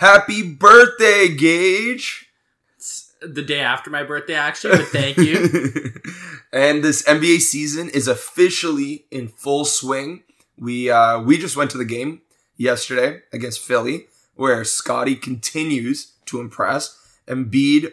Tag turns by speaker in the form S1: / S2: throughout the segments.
S1: Happy birthday, Gage!
S2: It's the day after my birthday, actually, but thank you.
S1: and this NBA season is officially in full swing. We uh, we just went to the game yesterday against Philly, where Scotty continues to impress. Embiid,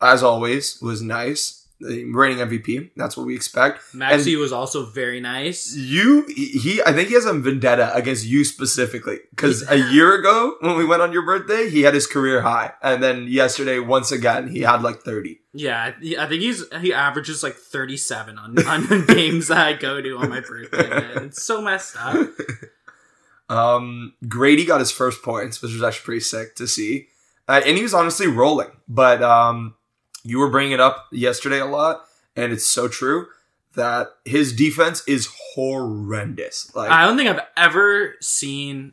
S1: as always, was nice. Reigning MVP. That's what we expect.
S2: Maxi was also very nice.
S1: You, he, I think he has a vendetta against you specifically because a year ago when we went on your birthday, he had his career high, and then yesterday, once again, he had like thirty.
S2: Yeah, I I think he's he averages like thirty seven on on games that I go to on my birthday. Man. It's so messed up.
S1: Um, Grady got his first points, which was actually pretty sick to see, uh, and he was honestly rolling. But um, you were bringing it up yesterday a lot, and it's so true that his defense is horrendous. Like
S2: I don't think I've ever seen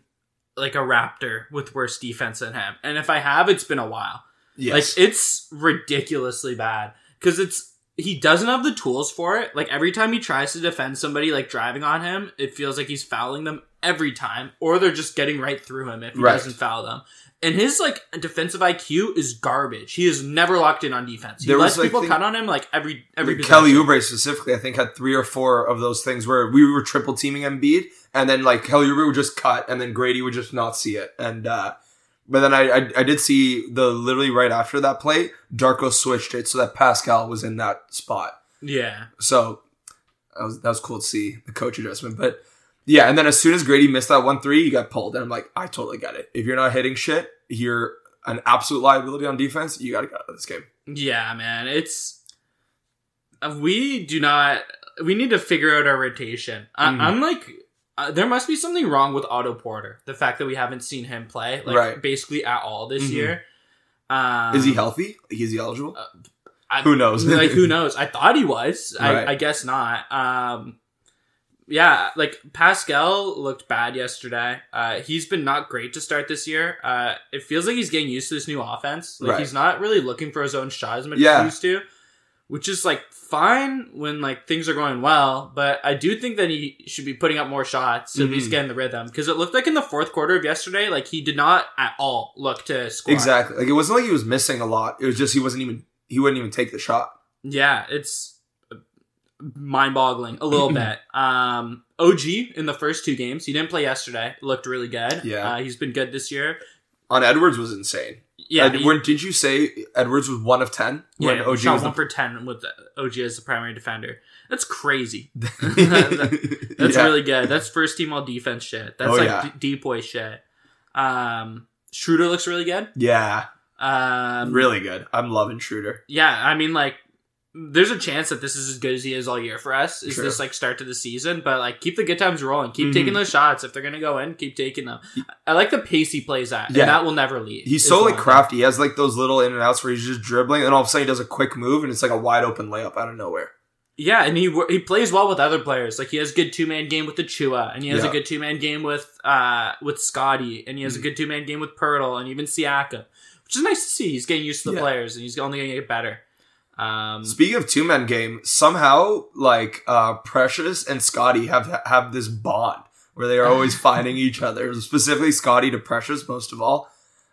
S2: like a Raptor with worse defense than him, and if I have, it's been a while.
S1: yes.
S2: Like it's ridiculously bad because it's he doesn't have the tools for it. Like every time he tries to defend somebody like driving on him, it feels like he's fouling them every time, or they're just getting right through him if he
S1: Right.
S2: doesn't foul them. And his like defensive IQ is garbage. He is never locked in on defense. He
S1: There
S2: lets
S1: was,
S2: people
S1: think-
S2: cut on him like every every
S1: Kelly. Oubre specifically, I think, had three or four of those things where we were triple teaming Embiid, and then like Kelly Oubre would just cut, and then Grady would just not see it. And uh but then I, I I did see the literally right after that play, Darko switched it so that Pascal was in that spot.
S2: Yeah.
S1: So that was that was cool to see the coach adjustment. But yeah, and then as soon as Grady missed that one three, he got pulled, and I'm like, I totally get it. If you're not hitting shit, you're an absolute liability on defense. You got to get out of this game.
S2: Yeah, man. It's uh, we do not. We need to figure out our rotation. I,
S1: Mhm.
S2: I'm like, uh, there must be something wrong with Otto Porter. The fact that we haven't seen him play like
S1: Right.
S2: basically at all this
S1: Mhm.
S2: year. Um,
S1: Is he healthy? Is he eligible?
S2: I-
S1: Who knows?
S2: like who knows? I thought he was.
S1: Right.
S2: I, I guess not. Um, yeah, like Pascal looked bad yesterday. Uh, he's been not great to start this year. Uh, it feels like he's getting used to this new offense. Like
S1: Right.
S2: he's not really looking for his own shot as much
S1: Yeah.
S2: as he used to, which is like fine when like things are going well. But I do think that he should be putting up more shots to at least
S1: Mhm.
S2: get in the rhythm because it looked like in the fourth quarter of yesterday, like he did not at all look to score.
S1: Exactly. Like it wasn't like he was missing a lot. It was just he wasn't even he wouldn't even take the shot.
S2: Yeah, it's mind boggling a little bit. Um, OG in the first two games, he didn't play yesterday. Looked really good.
S1: Yeah.
S2: uh, he's been good this year.
S1: Ant Edwards was insane.
S2: Yeah,
S1: Uh,
S2: he-
S1: when did you say Edwards was one of ten? When
S2: yeah,
S1: OG
S2: shot
S1: was
S2: one
S1: the
S2: for ten with OG as the primary defender. That's crazy. That's
S1: Yeah.
S2: really good. That's first team all defense shit. That's
S1: Oh,
S2: like
S1: yeah.
S2: d- deep boy shit. Um, Schroeder looks really good.
S1: yeah,
S2: Um,
S1: really good. I'm loving Schroeder.
S2: Yeah, I mean, like, there's a chance that this is as good as he is all year for us. Is
S1: True.
S2: this like start to the season? But like, keep the good times rolling. Keep
S1: Mhm.
S2: taking those shots if they're gonna go in. Keep taking them. I like the pace he plays at,
S1: Yeah.
S2: and that will never leave.
S1: He's so like
S2: thing.
S1: crafty. He has like those little in and outs where he's just dribbling, and all of a sudden he does a quick move, and it's like a wide open layup out of nowhere.
S2: Yeah, and he he plays well with other players. Like he has a good two man game with the Chua, and he has
S1: Yeah.
S2: a good two man game with uh with Scotty, and he has a
S1: Mhm.
S2: good two man game with Poeltl, and even Siakam, which is nice to see. He's getting used to the
S1: Yeah.
S2: players, and he's only going to get better. Um,
S1: Speaking of two man game, somehow like uh Precious and Scotty have have this bond where they are always finding each other. Specifically, Scotty to Precious most of all.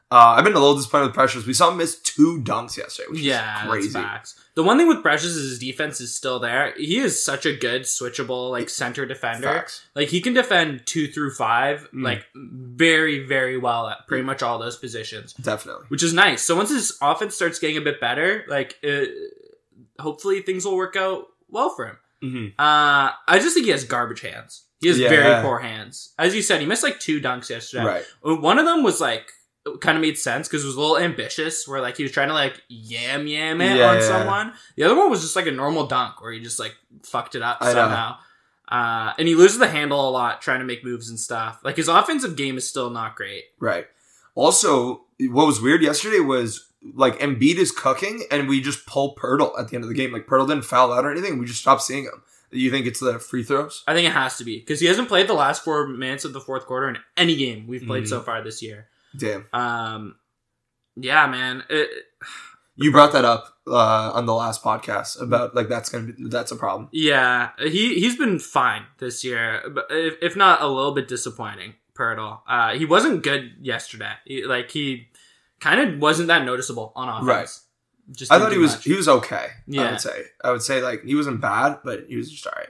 S1: Uh, I've been a little disappointed with Precious. We saw him miss two dunks yesterday, which
S2: yeah,
S1: is crazy.
S2: The one thing with Precious is his defense is still there. He is such a good switchable like center defender.
S1: Facts.
S2: Like he can defend two through five
S1: Mm.
S2: like very very well at pretty much all those positions,
S1: Definitely.
S2: which is nice. So once his offense starts getting a bit better, like hopefully things will work out well for him.
S1: hmm
S2: Uh, I just think he has garbage hands. He has
S1: Yeah.
S2: very poor hands. As you said, he missed like two dunks yesterday.
S1: Right.
S2: One of them was like kind of made sense because it was a little ambitious, where like he was trying to like yam yam it
S1: Yeah,
S2: on
S1: yeah.
S2: someone. The other one was just like a normal dunk where he just like fucked it up
S1: I
S2: somehow. Uh, and he loses the handle a lot trying to make moves and stuff. Like his offensive game is still not great.
S1: Right. Also, what was weird yesterday was like Embiid is cooking, and we just pull Poeltl at the end of the game. Like Poeltl didn't foul out or anything. We just stopped seeing him. You think it's the free throws?
S2: I think it has to be because he hasn't played the last four minutes of the fourth quarter in any game we've played
S1: Mhm.
S2: so far this year.
S1: Damn.
S2: Um, yeah, man. It,
S1: You brought that up uh, on the last podcast about like that's gonna be that's a problem.
S2: Yeah, he he's been fine this year, but if, if not a little bit disappointing. Poeltl. Uh, he wasn't good yesterday. He- like he kind of wasn't that noticeable on offense.
S1: Right.
S2: Just
S1: I thought he was
S2: much.
S1: he was okay.
S2: Yeah.
S1: I would say. I would say like he wasn't bad, but he was just alright.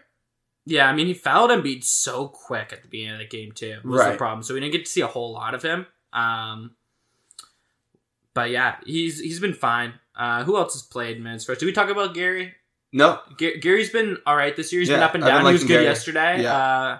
S2: Yeah, I mean he fouled Embiid so quick at the beginning of the game too. Was the problem. So we didn't get to see a whole lot of him. Um, but yeah, he's he's been fine. Uh, who else has played minutes first? Did we talk about Gary?
S1: No,
S2: Ga- Gary's been all right this year. He's been up and down. He was good
S1: Gary.
S2: yesterday.
S1: Yeah.
S2: Uh,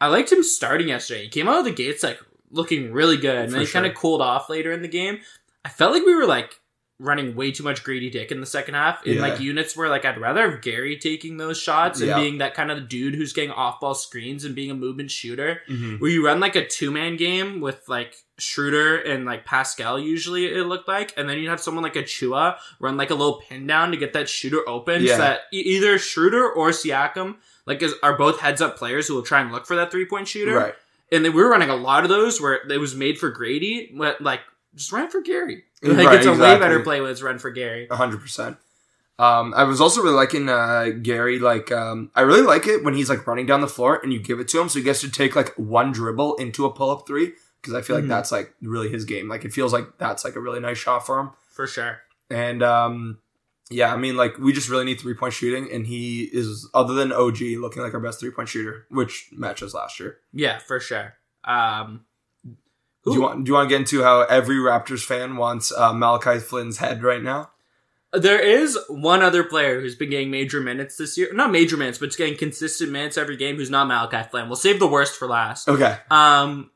S2: I liked him starting yesterday. He came out of the gates like looking really good, and
S1: For
S2: then he
S1: sure.
S2: kind of cooled off later in the game. I felt like we were like running way too much Grady Dick in the second half. In
S1: Yeah.
S2: like units where like I'd rather have Gary taking those shots and
S1: Yeah.
S2: being that kind of dude who's getting off ball screens and being a movement shooter.
S1: Mhm.
S2: Where you run like a two man game with like Schroeder and like Pascal usually it looked like, and then you'd have someone like a Chua run like a little pin down to get that shooter open.
S1: Yeah.
S2: So that e- either Schroeder or Siakam like is, are both heads up players who will try and look for that three point shooter.
S1: right.
S2: And then we were running a lot of those where it was made for Grady, but like just run for Gary. Like
S1: Right,
S2: it's a way better play when it's run for Gary.
S1: hundred percent. Um, I was also really liking uh, Gary. Like, um, I really like it when he's like running down the floor and you give it to him, so he gets to take like one dribble into a pull up three. Because I feel like
S2: Mhm.
S1: that's like really his game. Like, it feels like that's like a really nice shot for him.
S2: For sure.
S1: And um, yeah, I mean, like we just really need three point shooting, and he is other than OG looking like our best three point shooter, which matches last year.
S2: Yeah, for sure. Um
S1: Do you want do you want to get into how every Raptors fan wants uh, Malachi Flynn's head right now?
S2: There is one other player who's been getting major minutes this year. Not major minutes, but just getting consistent minutes every game who's not Malachi Flynn. We'll save the worst for last.
S1: Okay,
S2: Um,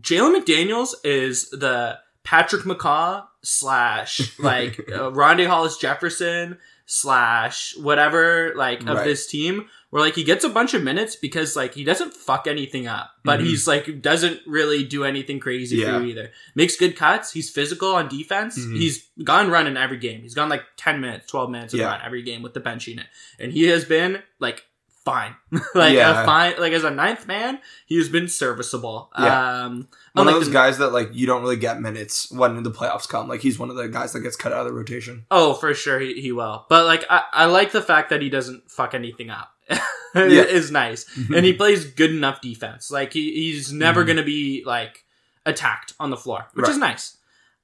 S2: Jalen McDaniels is the Patrick McCaw slash like uh, Rondae Hollis Jefferson slash whatever like of
S1: Right.
S2: this team where like he gets a bunch of minutes because like he doesn't fuck anything up but
S1: Mhm.
S2: he's like doesn't really do anything crazy
S1: Yeah.
S2: for you either makes good cuts he's physical on defense
S1: Mhm.
S2: he's gone run in every game he's gone like 10 minutes 12 minutes of
S1: Yeah.
S2: run every game with the bench unit and he has been like fine like
S1: Yeah.
S2: a fine like as a ninth man he has been serviceable
S1: Yeah.
S2: um
S1: one of those
S2: the-
S1: guys that like you don't really get minutes when the playoffs come. Like he's one of the guys that gets cut out of the rotation.
S2: Oh, for sure he, he will. But like I, I like the fact that he doesn't fuck anything up.
S1: Yeah.
S2: it is nice. And he plays good enough defense. Like he, he's never
S1: Mhm.
S2: gonna be like attacked on the floor, which
S1: Right.
S2: is nice.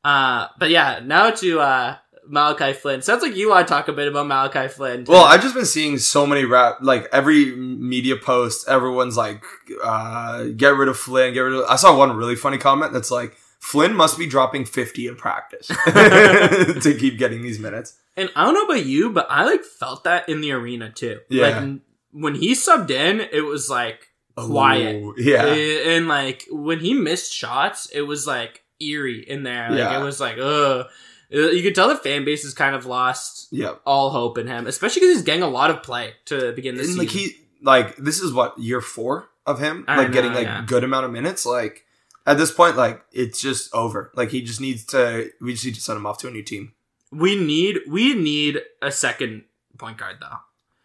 S2: Uh but yeah, now to uh Malachi Flynn. Sounds like you want to talk a bit about Malachi Flynn.
S1: Well, I've just been seeing so many rap, like every media post, everyone's like, uh, get rid of Flynn, get rid of. I saw one really funny comment that's like, Flynn must be dropping 50 in practice to keep getting these minutes.
S2: And I don't know about you, but I like felt that in the arena too.
S1: Yeah.
S2: Like when he subbed in, it was like quiet.
S1: Ooh, yeah.
S2: And like when he missed shots, it was like eerie in there. Like
S1: Yeah.
S2: it was like, ugh. Uh, You could tell the fan base has kind of lost
S1: Yeah.
S2: all hope in him, especially because he's getting a lot of play to begin this.
S1: And
S2: season.
S1: like he, like, this is what, year four of him?
S2: I
S1: like
S2: know,
S1: getting like
S2: yeah.
S1: good amount of minutes? Like, at this point, like, it's just over. Like, he just needs to, we just need to send him off to a new team.
S2: we need we need a second point guard though,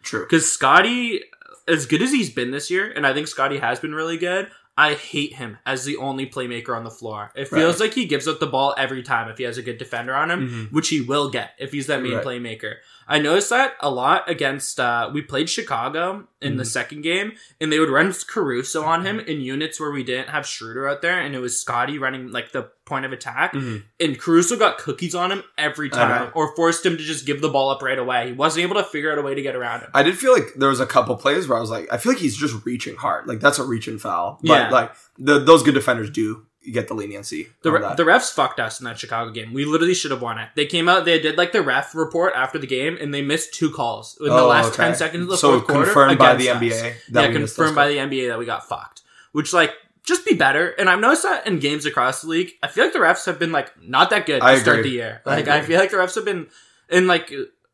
S1: True.
S2: because Scotty, as good as he's been this year, and I think Scotty has been really good. I hate him as the only playmaker on the floor. It feels like he gives up the ball every time if he has a good defender on him.
S1: Mhm.
S2: which he will get if he's that main
S1: Right.
S2: playmaker. I noticed that a lot against uh we played Chicago in the
S1: Mhm.
S2: second game and they would run Caruso on him in units where we didn't have Schroeder out there and it was Scotty running like the point of attack
S1: Mhm.
S2: and Caruso got cookies on him every time or forced him to just give the ball up right away. He wasn't able to figure out a way to get around him.
S1: I did feel like there was a couple plays where I was like, I feel like he's just reaching hard. Like that's a reaching foul. But
S2: Yeah.
S1: like the, those good defenders do get the leniency.
S2: The,
S1: on
S2: re-
S1: that.
S2: the refs fucked us in that Chicago game. We literally should have won it. They came out, they did like the ref report after the game, and they missed two calls in the
S1: Oh,
S2: last
S1: okay.
S2: ten seconds of the
S1: so
S2: fourth quarter.
S1: So confirmed by the
S2: us.
S1: NBA. that
S2: yeah,
S1: we
S2: confirmed by the NBA that we got fucked. Which like just be better. And I've noticed that in games across the league. I feel like the refs have been like not that good to
S1: I
S2: start
S1: agree.
S2: the year. Like I,
S1: agree.
S2: feel like the refs have been and like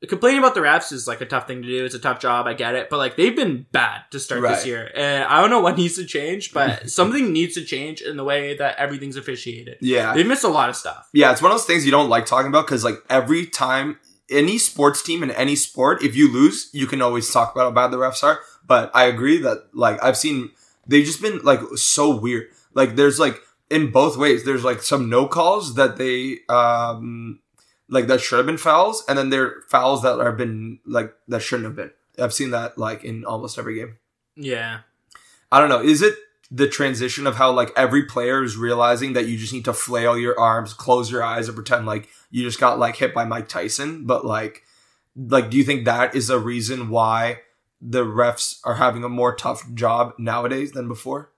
S2: complaining about the refs is like a tough thing to do. It's a tough job. I get it, but like they've been bad to start this year. And I don't know what needs to change, but something needs to change in the way that everything's officiated.
S1: Yeah.
S2: They missed a lot of stuff.
S1: Yeah, it's one of those things you don't like talking about because like every time any sports team in any sport, if you lose, you can always talk about how bad the refs are. But I agree that like I've seen they've just been like so weird. Like there's like in both ways. There's like some no calls that they um like that should have been fouls, and then there are fouls that have been like that shouldn't have been. I've seen that like in almost every game.
S2: Yeah.
S1: I don't know. Is it the transition of how like every player is realizing that you just need to flail your arms, close your eyes, and pretend like you just got like hit by Mike Tyson. But like, like, do you think that is a reason why the refs are having a more tough job nowadays than before?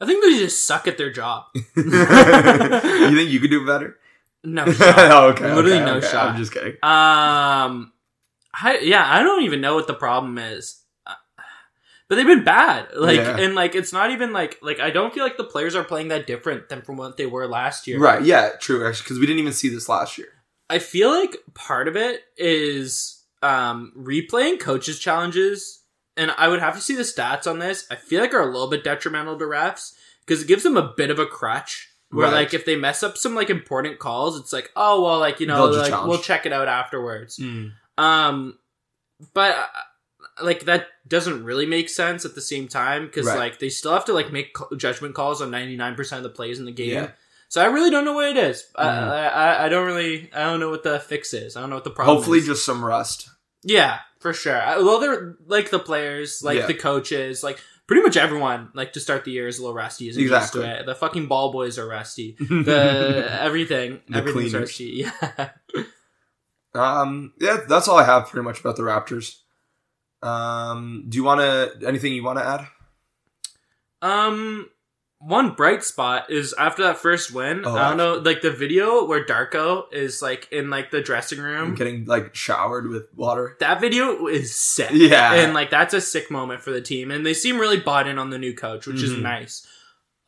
S2: I think they just suck at their job.
S1: you think you could do better?
S2: No shot.
S1: okay,
S2: Literally
S1: okay,
S2: no
S1: okay.
S2: shot.
S1: I'm just kidding.
S2: Um, I, yeah, I don't even know what the problem is. Uh, But they've been bad, like,
S1: Yeah.
S2: and like it's not even like like I don't feel like the players are playing that different than from what they were last year.
S1: Right? Yeah, true. Actually, because we didn't even see this last year.
S2: I feel like part of it is um replaying coaches challenges, and I would have to see the stats on this. I feel like are a little bit detrimental to refs because it gives them a bit of a crutch. Where
S1: Right.
S2: like if they mess up some like important calls, it's like oh well like you know like
S1: challenge.
S2: we'll check it out afterwards. Um, but uh, like that doesn't really make sense at the same time because
S1: Right.
S2: like they still have to like make judgment calls on ninety nine percent of the plays in the game.
S1: Yeah.
S2: So I really don't know what it is. I-
S1: Mhm.
S2: I, I I don't really I don't know what the fix is. I don't know what the problem.
S1: Hopefully,
S2: is.
S1: just some rust.
S2: yeah, for sure. I, well, they're like the players, like
S1: Yeah.
S2: the coaches, like pretty much everyone. Like to start the year is a little rusty. Isn't
S1: Exactly.
S2: used to it. The fucking ball boys are rusty. The everything,
S1: The
S2: everything's
S1: cleaners.
S2: rusty. Yeah.
S1: Um, yeah, that's all I have pretty much about the Raptors. Um, do you want to anything you want to add?
S2: Um, one bright spot is after that first win.
S1: Oh,
S2: I don't know, like the video where Darko is like in like the dressing room.
S1: Getting like showered with water.
S2: That video is sick.
S1: Yeah.
S2: and like that's a sick moment for the team, and they seem really bought in on the new coach, which is
S1: Mhm.
S2: nice.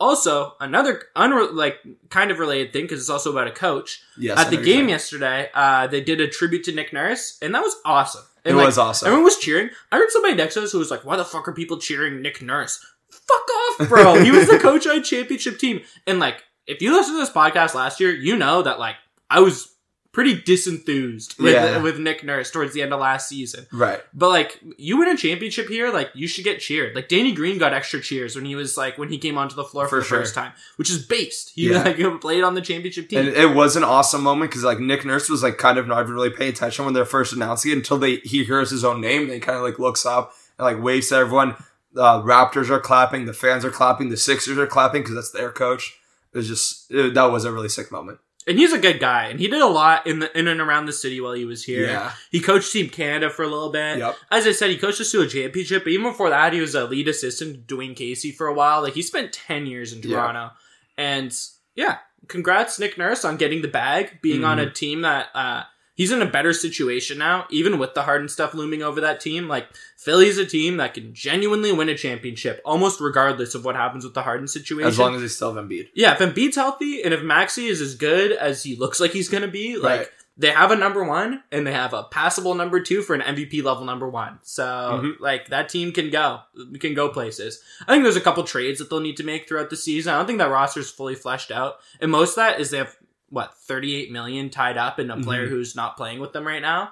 S2: Also, another unre- like kind of related thing because it's also about a coach.
S1: Yes.
S2: At the
S1: know what you're
S2: game yesterday, uh, they did a tribute to Nick Nurse, and that was awesome.
S1: It
S2: like,
S1: was awesome.
S2: Everyone was cheering. I heard somebody next to us who was like, "Why the fuck are people cheering Nick Nurse? Fuck off, bro! he was the coach on a championship team." And like, if you listened to this podcast last year, you know that like I was pretty disenthused with
S1: Yeah.
S2: with Nick Nurse towards the end of last season.
S1: right.
S2: But like, you win a championship here, like you should get cheered. Like Danny Green got extra cheers when he was like when he came onto the floor for,
S1: For
S2: the
S1: sure.
S2: first time, which is based. He
S1: Yeah.
S2: like played on the championship team.
S1: And it was an awesome moment because like Nick Nurse was like kind of not even really paying attention when they're first announcing it until they he hears his own name. And he kind of like looks up and like waves to everyone. Uh, Raptors are clapping, the fans are clapping, the Sixers are clapping because that's their coach. It was just it, that was a really sick moment.
S2: and he's a good guy, and he did a lot in the in and around the city while he was here.
S1: Yeah.
S2: He coached Team Canada for a little bit.
S1: Yep.
S2: As I said, he coached us to a championship, but even before that, he was a lead assistant to Dwane Casey for a while. Like he spent ten years in
S1: Yeah.
S2: Toronto, and yeah, congrats Nick Nurse on getting the bag, being on
S1: Mm-hmm.
S2: a team that uh, he's in a better situation now, even with the Harden stuff looming over that team. Like Philly's a team that can genuinely win a championship, almost regardless of what happens with the Harden situation.
S1: As long as they still have Embiid.
S2: Yeah, if Embiid's healthy and if Maxi is as good as he looks like he's going to be, like
S1: Right.
S2: they have a number one and they have a passable number two for an MVP level number one. So
S1: Mhm.
S2: like that team can go, can go places. I think there's a couple trades that they'll need to make throughout the season. I don't think that roster's fully fleshed out, and most of that is they have what 38 million tied up in a player
S1: Mhm.
S2: who's not playing with them right now.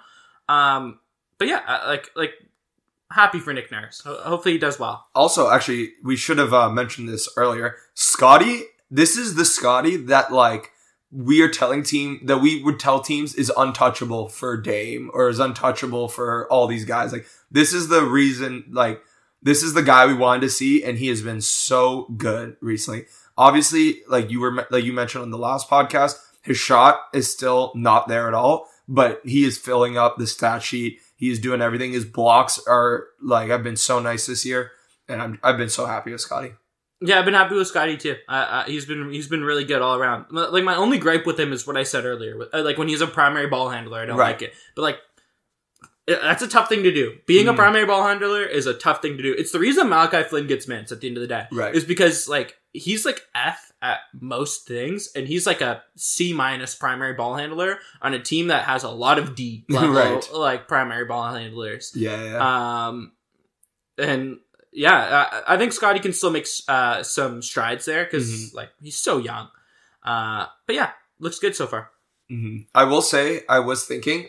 S2: Um, but yeah, uh, like like happy for Nick Nurse. Hopefully he does well.
S1: Also, actually, we should have uh, mentioned this earlier. Scotty, this is the Scotty that like we are telling team that we would tell teams is untouchable for Dame or is untouchable for all these guys. Like this is the reason. Like this is the guy we wanted to see, and he has been so good recently. Obviously, like you were like you mentioned on the last podcast, his shot is still not there at all, but he is filling up the stat sheet. He is doing everything. His blocks are like I've been so nice this year, and I'm I've been so happy with Scotty.
S2: Yeah, I've been happy with Scotty too. Uh, uh, he's been he's been really good all around. Like my only gripe with him is what I said earlier. Uh, Like when he's a primary ball handler, I don't
S1: Right.
S2: like it. But like that's a tough thing to do. Being a
S1: Mhm.
S2: primary ball handler is a tough thing to do. It's the reason Malachi Flynn gets mints at the end of the day.
S1: Right.
S2: Is because like he's like F at most things, and he's like a C minus primary ball handler on a team that has a lot of D level
S1: Right.
S2: like primary ball handlers.
S1: Yeah, yeah.
S2: Um, and yeah, I, I think Scotty can still make uh, some strides there because
S1: Mhm.
S2: like he's so young. Uh, but yeah, looks good so far.
S1: Mhm. I will say, I was thinking,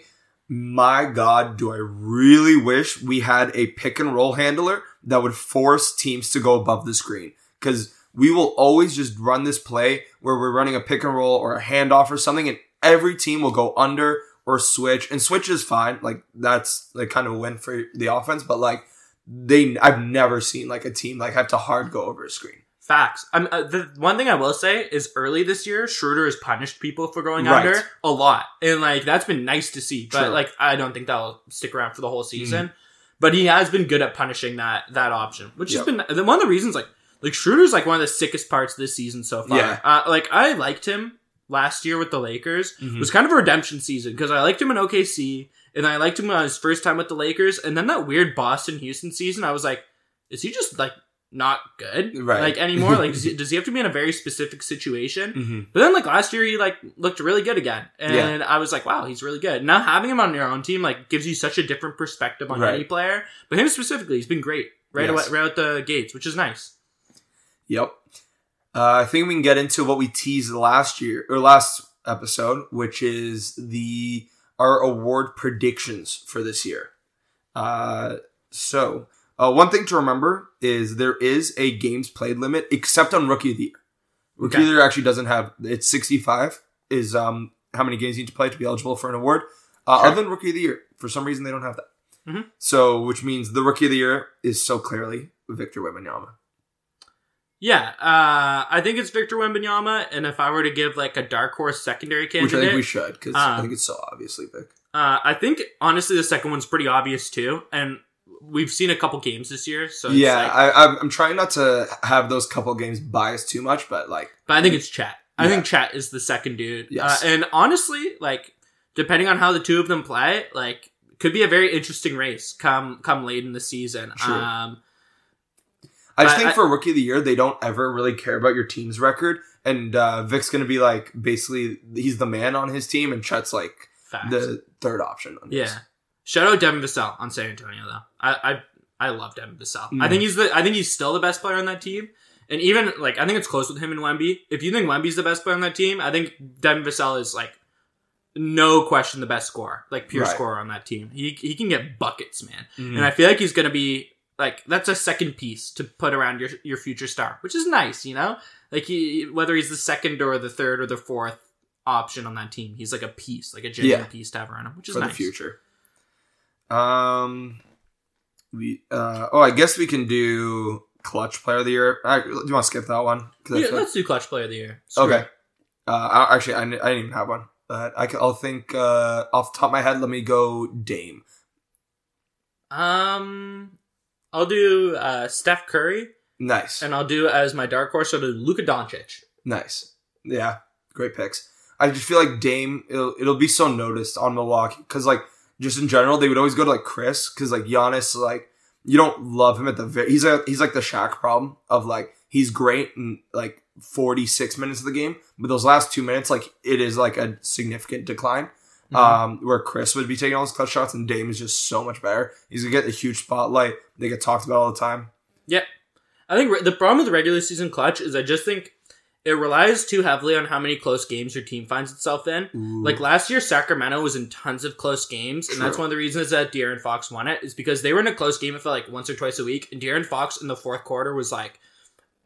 S1: my God, do I really wish we had a pick and roll handler that would force teams to go above the screen. Because we will always just run this play where we're running a pick and roll or a handoff or something, and every team will go under or switch. And switch is fine. Like, that's like kind of a win for the offense, but like, they, I've never seen like a team like have to hard go over a screen.
S2: Facts. Um, uh, the one thing I will say is early this year, Schroeder has punished people for going
S1: Right.
S2: under a lot, and like that's been nice to see. But
S1: True.
S2: like, I don't think that'll stick around for the whole season. But he has been good at punishing that that option, which
S1: Yep.
S2: has been one of the reasons. Like, like Schroeder's like one of the sickest parts of this season so far.
S1: Yeah.
S2: Uh, like I liked him last year with the Lakers.
S1: Mhm.
S2: It was kind of a redemption season because I liked him in OKC and I liked him on his first time with the Lakers, and then that weird Boston Houston season, I was like, is he just like not good
S1: Right.
S2: like anymore? like, does he, does he have to be in a very specific situation?
S1: Mm-hmm.
S2: But then like last year, he like looked really good again, and I was like, wow, he's really good. Now having him on your own team like gives you such a different perspective on
S1: Right.
S2: any player, but him specifically, he's been great right
S1: Yes.
S2: away, right out the gates, which is nice.
S1: Yep. Uh, I think we can get into what we teased last year or last episode, which is the our award predictions for this year. Uh, so uh, one thing to remember is there is a games played limit, except on Rookie of the Year. Rookie
S2: Okay.
S1: of the Year actually doesn't have it's sixty five is um how many games you need to play to be eligible for an award. Uh,
S2: Sure.
S1: Other than Rookie of the Year, for some reason they don't have that.
S2: Mhm.
S1: So which means the Rookie of the Year is so clearly Victor Wembanyama.
S2: Yeah, uh, I think it's Victor Wembanyama, and if I were to give like a dark horse secondary candidate,
S1: Which I think we should, because I
S2: Um,
S1: think it's so obviously Vic.
S2: Uh, I think honestly the second one's pretty obvious too, and we've seen a couple games this year, so it's
S1: Yeah,
S2: like-
S1: I, I'm, I'm trying not to have those couple games biased too much, but like,
S2: but I think it's Chet. I
S1: Yeah.
S2: think Chet is the second dude.
S1: Yes.
S2: Uh, and honestly, like depending on how the two of them play, like could be a very interesting race come come late in the season.
S1: True.
S2: Um,
S1: I just
S2: I-
S1: think
S2: I-
S1: for rookie of the year, they don't ever really care about your team's record, and uh, Vic's gonna be like basically he's the man on his team, and Chet's like
S2: facts.
S1: the third option. On his.
S2: yeah. Shout out Devin Vassell on San Antonio though. I I, I love Devin Vassell. I
S1: Mm.
S2: think he's the I think he's still the best player on that team. And even like I think it's close with him and Wemby. If you think Wemby's the best player on that team, I think Devin Vassell is like no question the best scorer, like pure
S1: Right.
S2: scorer on that team. He he can get buckets, man.
S1: Mhm.
S2: And I feel like he's going to be like that's a second piece to put around your your future star, which is nice, you know. Like he whether he's the second or the third or the fourth option on that team, he's like a piece, like a genuine
S1: Yeah.
S2: piece to have around him, which is
S1: for
S2: nice.
S1: the future. Um, we uh oh, I guess we can do clutch player of the year. I, do you want to skip that one?
S2: Yeah, let's do clutch player of the year. Screw
S1: okay.
S2: it.
S1: Uh, actually, I, didn't- I didn't even have one. But I I'll think uh, off the top of my head. Let me go Dame.
S2: Um, I'll do uh, Steph Curry,
S1: Nice.
S2: and I'll do as my dark horse. I'll do Luka Doncic.
S1: Nice. Yeah, great picks. I just feel like Dame, it'll, it'll be so noticed on Milwaukee because, like, just in general, they would always go to like Khris because, like, Giannis, like, you don't love him at the very. He's a he's like the Shaq problem of like he's great in like forty six minutes of the game, but those last two minutes, like, it is like a significant decline.
S2: Mhm.
S1: Um, where Khris would be taking all his clutch shots, and Dame is just so much better. He's gonna get a huge spotlight. They get talked about all the time.
S2: Yeah, I think re- the problem with the regular season clutch is I just think it relies too heavily on how many close games your team finds itself in. Like last year, Sacramento was in tons of close games, and that's one of the reasons that De'Aaron Fox won it is because they were in a close game. It felt like once or twice a week, and De'Aaron Fox in the fourth quarter was like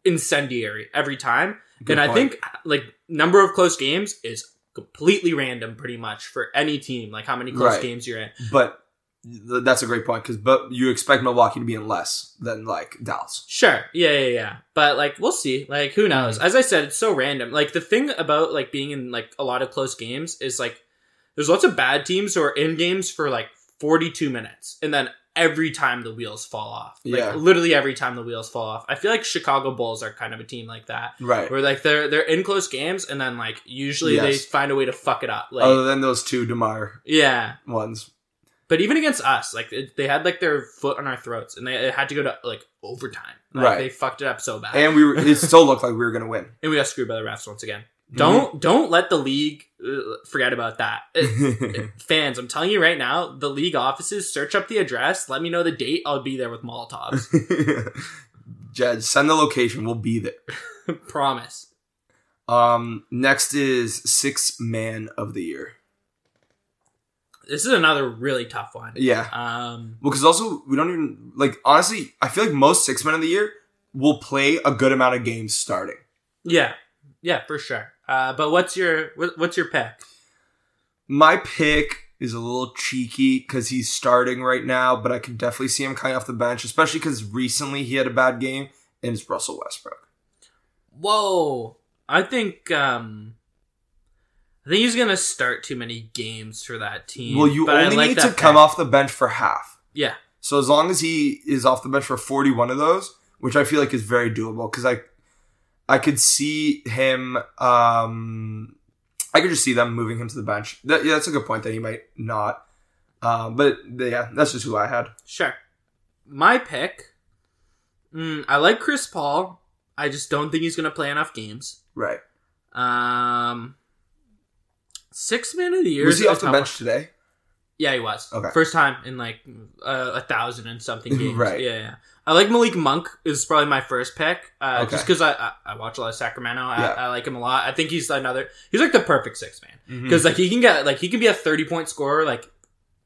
S2: incendiary every time.
S1: Good
S2: and I think like number of close games is completely random, pretty much for any team. Like how many close
S1: Right.
S2: games you're in.
S1: But th- that's a great point because but you expect Milwaukee to be in less than like Dallas.
S2: Sure. Yeah, yeah, yeah. But like we'll see. Like who
S1: Mm.
S2: knows? As I said, it's so random. Like the thing about like being in like a lot of close games is like there's lots of bad teams who are in games for like 42 minutes and then every time the wheels fall off. Like
S1: Yeah.
S2: literally every time the wheels fall off. I feel like Chicago Bulls are kind of a team like that.
S1: Right.
S2: Where like they're they're in close games and then like usually
S1: Yes.
S2: they find a way to fuck it up. Like
S1: Other than those two Demar
S2: yeah.
S1: ones.
S2: But even against us, like it, they had like their foot on our throats, and they it had to go to like overtime. Like,
S1: Right.
S2: They fucked it up so bad,
S1: And we were, it still looked like we were gonna win.
S2: and we got screwed by the refs once again.
S1: Mm-hmm.
S2: Don't don't let the league uh, forget about that. It- fans, I'm telling you right now, the league offices search up the address. Let me know the date. I'll be there with Molotovs.
S1: Jed, send the location. We'll be there.
S2: Promise.
S1: Um, next is six man of the year.
S2: This is another really tough one.
S1: Yeah.
S2: Um,
S1: Well, because also we don't even like honestly. I feel like most six men of the year will play a good amount of games starting.
S2: yeah, yeah, for sure. Uh, but what's your what's your pick?
S1: My pick is a little cheeky because he's starting right now, but I can definitely see him coming off the bench, especially because recently he had a bad game, and it's Russell Westbrook.
S2: Whoa. I think um I think he's gonna start too many games for that team.
S1: Well, you only
S2: like
S1: need to come
S2: pick.
S1: off the bench for half.
S2: Yeah.
S1: So as long as he is off the bench for 41 of those, which I feel like is very doable because I I could see him um I could just see them moving him to the bench. That, yeah, that's a good point that he might not. Um, but yeah, that's just who I had.
S2: Sure. My pick. Mm, I like Chris Paul. I just don't think he's gonna play enough games.
S1: Right.
S2: Um Six man of the year.
S1: Was
S2: is
S1: he off the bench
S2: one.
S1: today?
S2: Yeah, he was.
S1: Okay.
S2: First time in like uh, a thousand and something games.
S1: Right.
S2: Yeah, yeah. I like Malik Monk. Is probably my first pick. Uh,
S1: Okay.
S2: Just because I, I I watch a lot of Sacramento. I,
S1: Yeah.
S2: I like him a lot. I think he's another. He's like the perfect six man because like he can get like he can be a thirty point scorer like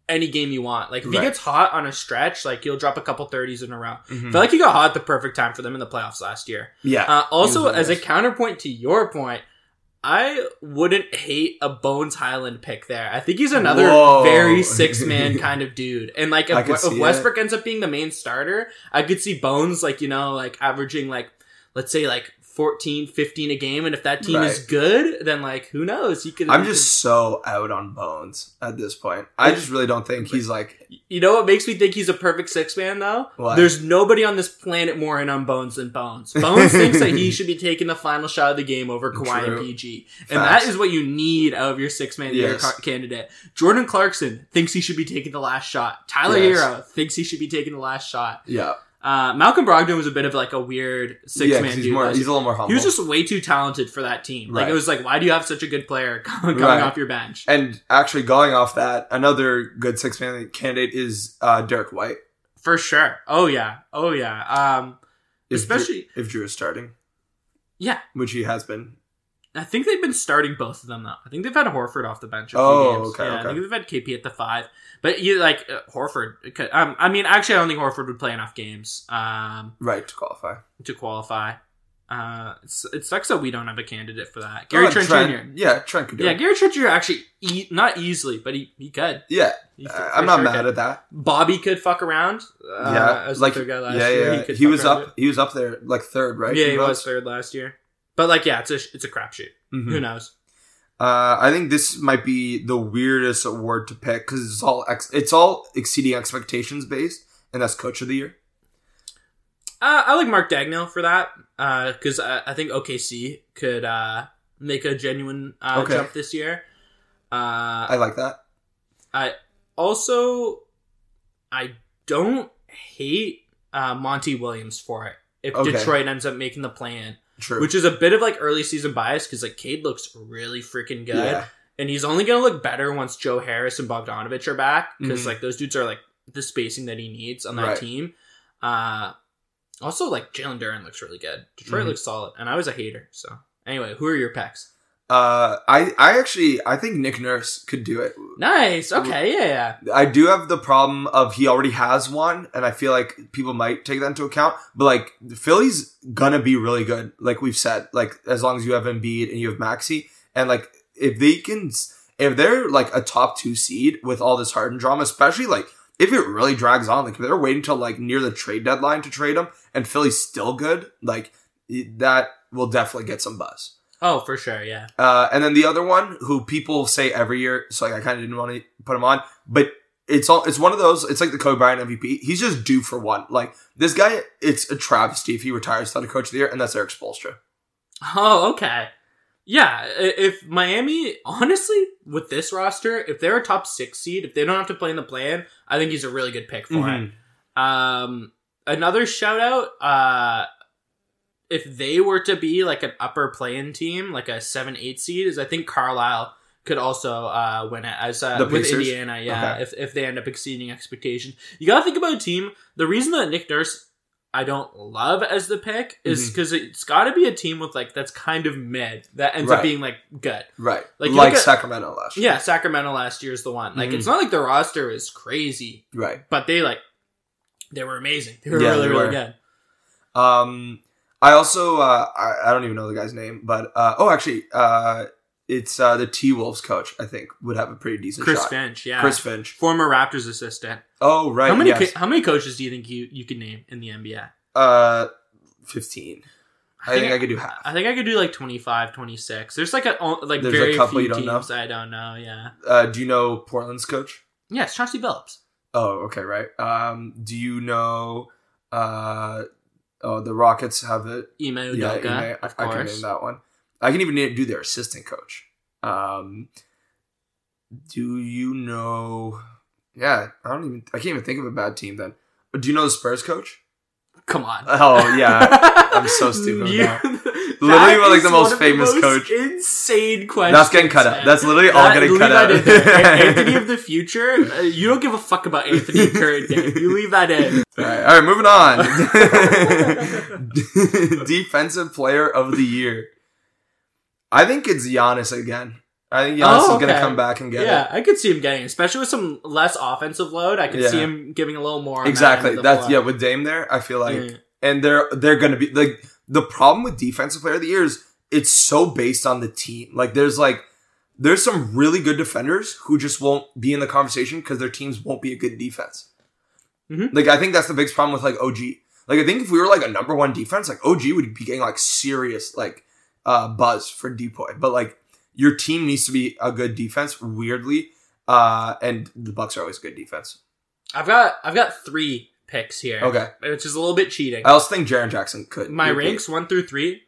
S2: any game you want. Like if
S1: Right.
S2: he gets hot on a stretch, like he'll drop a couple thirties in a row.
S1: Mhm.
S2: I feel like he got hot at the perfect time for them in the playoffs last year.
S1: yeah.
S2: Uh, also, as a counterpoint to your point, I wouldn't hate a Bones Hyland pick there. I think he's another
S1: Whoa.
S2: very six man kind of dude. And like if, if Westbrook ends up being the main starter, I could see Bones like, you know, like averaging like let's say like 14, 15 a game. And if that team is good, then like who knows? He could
S1: I'm just so out on Bones at this point. I just really don't think he's like
S2: you know what makes me think he's a perfect six man though?
S1: What?
S2: There's nobody on this planet more in on Bones than Bones. Bones thinks that he should be taking the final shot of the game over Kawhi
S1: True.
S2: and PG. And
S1: Facts.
S2: that is what you need out of your six man
S1: Yes.
S2: ca- candidate. Jordan Clarkson thinks he should be taking the last shot. Tyler
S1: Yes.
S2: Herro thinks he should be taking the last shot.
S1: yeah.
S2: Uh, Malcolm Brogdon was a bit of like a weird six
S1: yeah,
S2: man
S1: he's
S2: dude.
S1: more he's a little more humble.
S2: he was just way too talented for that team. Like
S1: Right.
S2: it was like, why do you have such a good player coming
S1: Right.
S2: off your bench?
S1: and actually going off that, another good six man candidate is uh Derrick White.
S2: For sure. Oh yeah. Oh yeah. Um,
S1: If Jrue-
S2: especially
S1: if Jrue is starting,
S2: yeah.
S1: which he has been.
S2: I think they've been starting both of them though. I think they've had Horford off the bench. A few
S1: Oh,
S2: games.
S1: okay,
S2: Yeah, I think they've had KP at the five, but you like uh, Horford. could- Um, I mean, actually, I don't think Horford would play enough games um,
S1: Right to qualify.
S2: to qualify. Uh, it's, it sucks that we don't have a candidate for that. Gary
S1: Uh,
S2: Trent, Jr.
S1: Yeah, Trent could do
S2: Yeah,
S1: it.
S2: Gary Trent Jr. actually e- not easily, but he he could.
S1: Yeah,
S2: He
S1: uh, I'm not
S2: sure
S1: mad
S2: could.
S1: at that.
S2: Bobby could fuck around. Uh,
S1: yeah,
S2: as
S1: like
S2: the third guy last
S1: yeah,
S2: year.
S1: yeah.
S2: could
S1: He, was up. He was up there like third, right?
S2: Yeah,
S1: in
S2: he was third last year. But like, yeah, it's a it's a crapshoot.
S1: Mhm.
S2: Who knows?
S1: Uh, I think this might be the weirdest award to pick because it's all ex- it's all exceeding expectations based, and that's Coach of the Year.
S2: Uh, I like Mark Daigneault for that because I, I think OKC could uh, make a genuine uh,
S1: Okay.
S2: jump this year. Uh,
S1: I like that.
S2: I also I don't hate uh, Monty Williams for it if
S1: Okay.
S2: Detroit ends up making the plan,
S1: True.
S2: which is a bit of like early season bias because like Cade looks really freaking good.
S1: yeah,
S2: and he's only gonna look better once Joe Harris and Bogdanovich are back because
S1: Mhm.
S2: like those dudes are like the spacing that he needs on that
S1: Right.
S2: team. Uh, also like Jalen Duren looks really good. Detroit
S1: Mhm.
S2: looks solid, and I was a hater. So anyway, who are your picks?
S1: Uh, I I actually I think Nick Nurse could do it.
S2: Nice. Okay. Yeah. Yeah.
S1: I do have the problem of he already has one, and I feel like people might take that into account. But like Philly's gonna be really good, like we've said. Like as long as you have Embiid and you have Maxi, and like if they can, if they're like a top two seed with all this Harden drama, especially like if it really drags on, like if they're waiting till like near the trade deadline to trade him, and Philly's still good, like that will definitely get some buzz.
S2: Oh, for sure. Yeah.
S1: Uh, and then the other one, who people say every year, so like I kind of didn't want to put him on, but it's all it's one of those. It's like the Kobe Bryant MVP. He's just due for one. Like this guy, it's a travesty if he retires without a coach of the year, and that's Erik Spoelstra.
S2: Oh, okay. Yeah, if Miami, honestly, with this roster, if they're a top six seed, if they don't have to play in the plan, I think he's a really good pick for
S1: Mm-hmm.
S2: it. Um, another shout out, uh, if they were to be like an upper play-in team, like a seven, eight seed, is I think Carlisle could also uh, win it as uh,
S1: The
S2: with Indiana. Yeah,
S1: Okay.
S2: if if they end up exceeding expectation, you gotta think about a team. The reason that Nick Nurse I don't love as the pick is because it's got to be a team with like that's kind of mid that ends up being like good.
S1: Right,
S2: Like,
S1: like,
S2: at-
S1: Sacramento last year.
S2: Yeah, Sacramento last year is the one. Like
S1: Mhm.
S2: it's not like the roster is crazy,
S1: Right.
S2: but they like they were amazing. They were
S1: Yeah,
S2: really
S1: they
S2: really good.
S1: Um, I also uh, I, I don't even know the guy's name, but uh, oh, actually, uh, it's uh, the T Wolves coach. I think would have a pretty decent
S2: Chris
S1: shot.
S2: Finch, yeah,
S1: Chris Finch.
S2: former Raptors assistant.
S1: Oh, right.
S2: how many
S1: yes.
S2: co- how many coaches do you think you you can name in the NBA?
S1: uh, fifteen. I, think, I could do half.
S2: I think I could do like 25, 26. There's like a like
S1: There's a
S2: very
S1: couple
S2: few
S1: you don't know?
S2: teams I don't know. Yeah.
S1: Uh, do you know Portland's coach?
S2: Yes, Chauncey Billups.
S1: Oh, okay, right. Um, do you know? Oh, the Rockets have it.
S2: Ime Udoka,
S1: Yeah, Ime, I, I can name that one. I can even do their assistant coach. Um, do you know? Yeah, I don't even. I can't even think of a bad team then. Do you know the Spurs coach?
S2: Come on.
S1: Oh yeah, I'm so stupid
S2: You- that
S1: Literally, like, the most famous
S2: most
S1: coach.
S2: Insane question.
S1: That's getting cut out. That's literally all getting cut
S2: that
S1: out.
S2: Anthony of the future. Uh, you don't give a fuck about Anthony current day. You leave that in.
S1: All right, all right, moving on. Defensive player of the year. I think it's Giannis again. I think Giannis
S2: Oh,
S1: is going to come back and get
S2: yeah,
S1: it.
S2: Yeah, I could see him getting, it, especially with some less offensive load. I could
S1: Yeah.
S2: see him giving a little more. on that
S1: Exactly. That's
S2: floor.
S1: yeah. With Dame there, I feel like, and they're they're going to be like the problem with defensive player of the year is it's so based on the team. Like there's like there's some really good defenders who just won't be in the conversation because their teams won't be a good defense.
S2: Mhm.
S1: Like I think that's the biggest problem with like OG. Like I think if we were like a number one defense, like OG would be getting like serious like uh buzz for depoy. But like your team needs to be a good defense, weirdly. Uh and the Bucks are always good defense.
S2: I've got I've got three picks here.
S1: Okay.
S2: which is a little bit cheating.
S1: I also think Jaren Jackson could.
S2: my
S1: repeat.
S2: ranks one through three.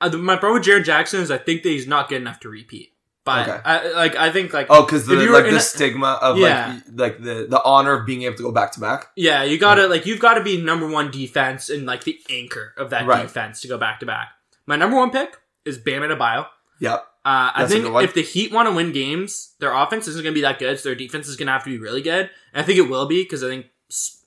S2: Uh, the- my problem with Jaren Jackson is I think that he's not good enough to repeat. But
S1: Okay.
S2: I, like I think like
S1: Oh, because the like the
S2: a-
S1: stigma of
S2: Yeah.
S1: like like the the honor of being able to go back to back.
S2: yeah, you gotta like you've got to be number one defense and like the anchor of that
S1: Right.
S2: defense to go back to back. My number one pick is Bam Adebayo.
S1: Yep.
S2: Uh, I think if the Heat want to win games, their offense isn't going to be that good, so their defense is going to have to be really good. And I think it will be because I think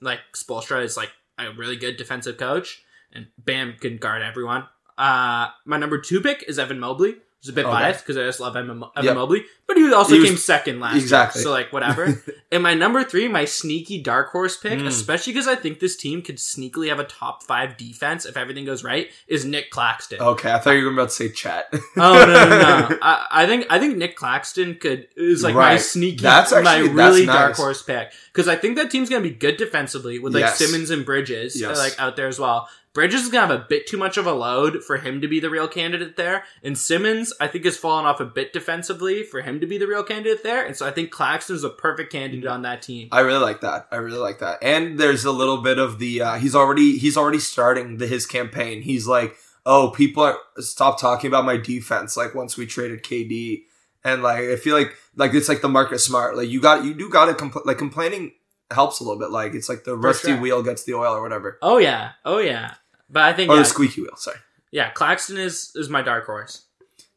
S2: like Spoelstra is like a really good defensive coach, and Bam can guard everyone. Uh, my number two pick is Evan Mobley. It's a bit
S1: Okay.
S2: biased because I just love Evan, Evan
S1: Yep.
S2: Mobley, but he also
S1: He was-
S2: came second last
S1: Exactly.
S2: year, so like whatever. and my number three, my sneaky dark horse pick,
S1: Mm.
S2: especially because I think this team could sneakily have a top five defense if everything goes right, is Nick Claxton.
S1: Okay, I thought you were about to say Chet.
S2: Oh no no no! I, I think I think Nick Claxton could is like my sneaky,
S1: That's actually-
S2: my really
S1: nice.
S2: dark horse pick because I think that team's gonna be good defensively with like
S1: Yes.
S2: Simmons and Bridges
S1: Yes.
S2: like out there as well. Bridges is gonna have a bit too much of a load for him to be the real candidate there, and Simmons I think has fallen off a bit defensively for him to be the real candidate there, and so I think Claxton's a perfect candidate on that team.
S1: I really like that. I really like that. And there's a little bit of the uh, he's already he's already starting the, his campaign. He's like, oh, people are stop talking about my defense. Like once we traded KD, and like I feel like like it's like the Marcus Smart. Like you got you do got to compl- like complaining helps a little bit. Like it's like the rusty
S2: sure.
S1: wheel gets the oil or whatever,
S2: Oh yeah, oh yeah, but I think
S1: or
S2: yeah,
S1: the squeaky wheel. Sorry.
S2: yeah, Claxton is is my dark horse.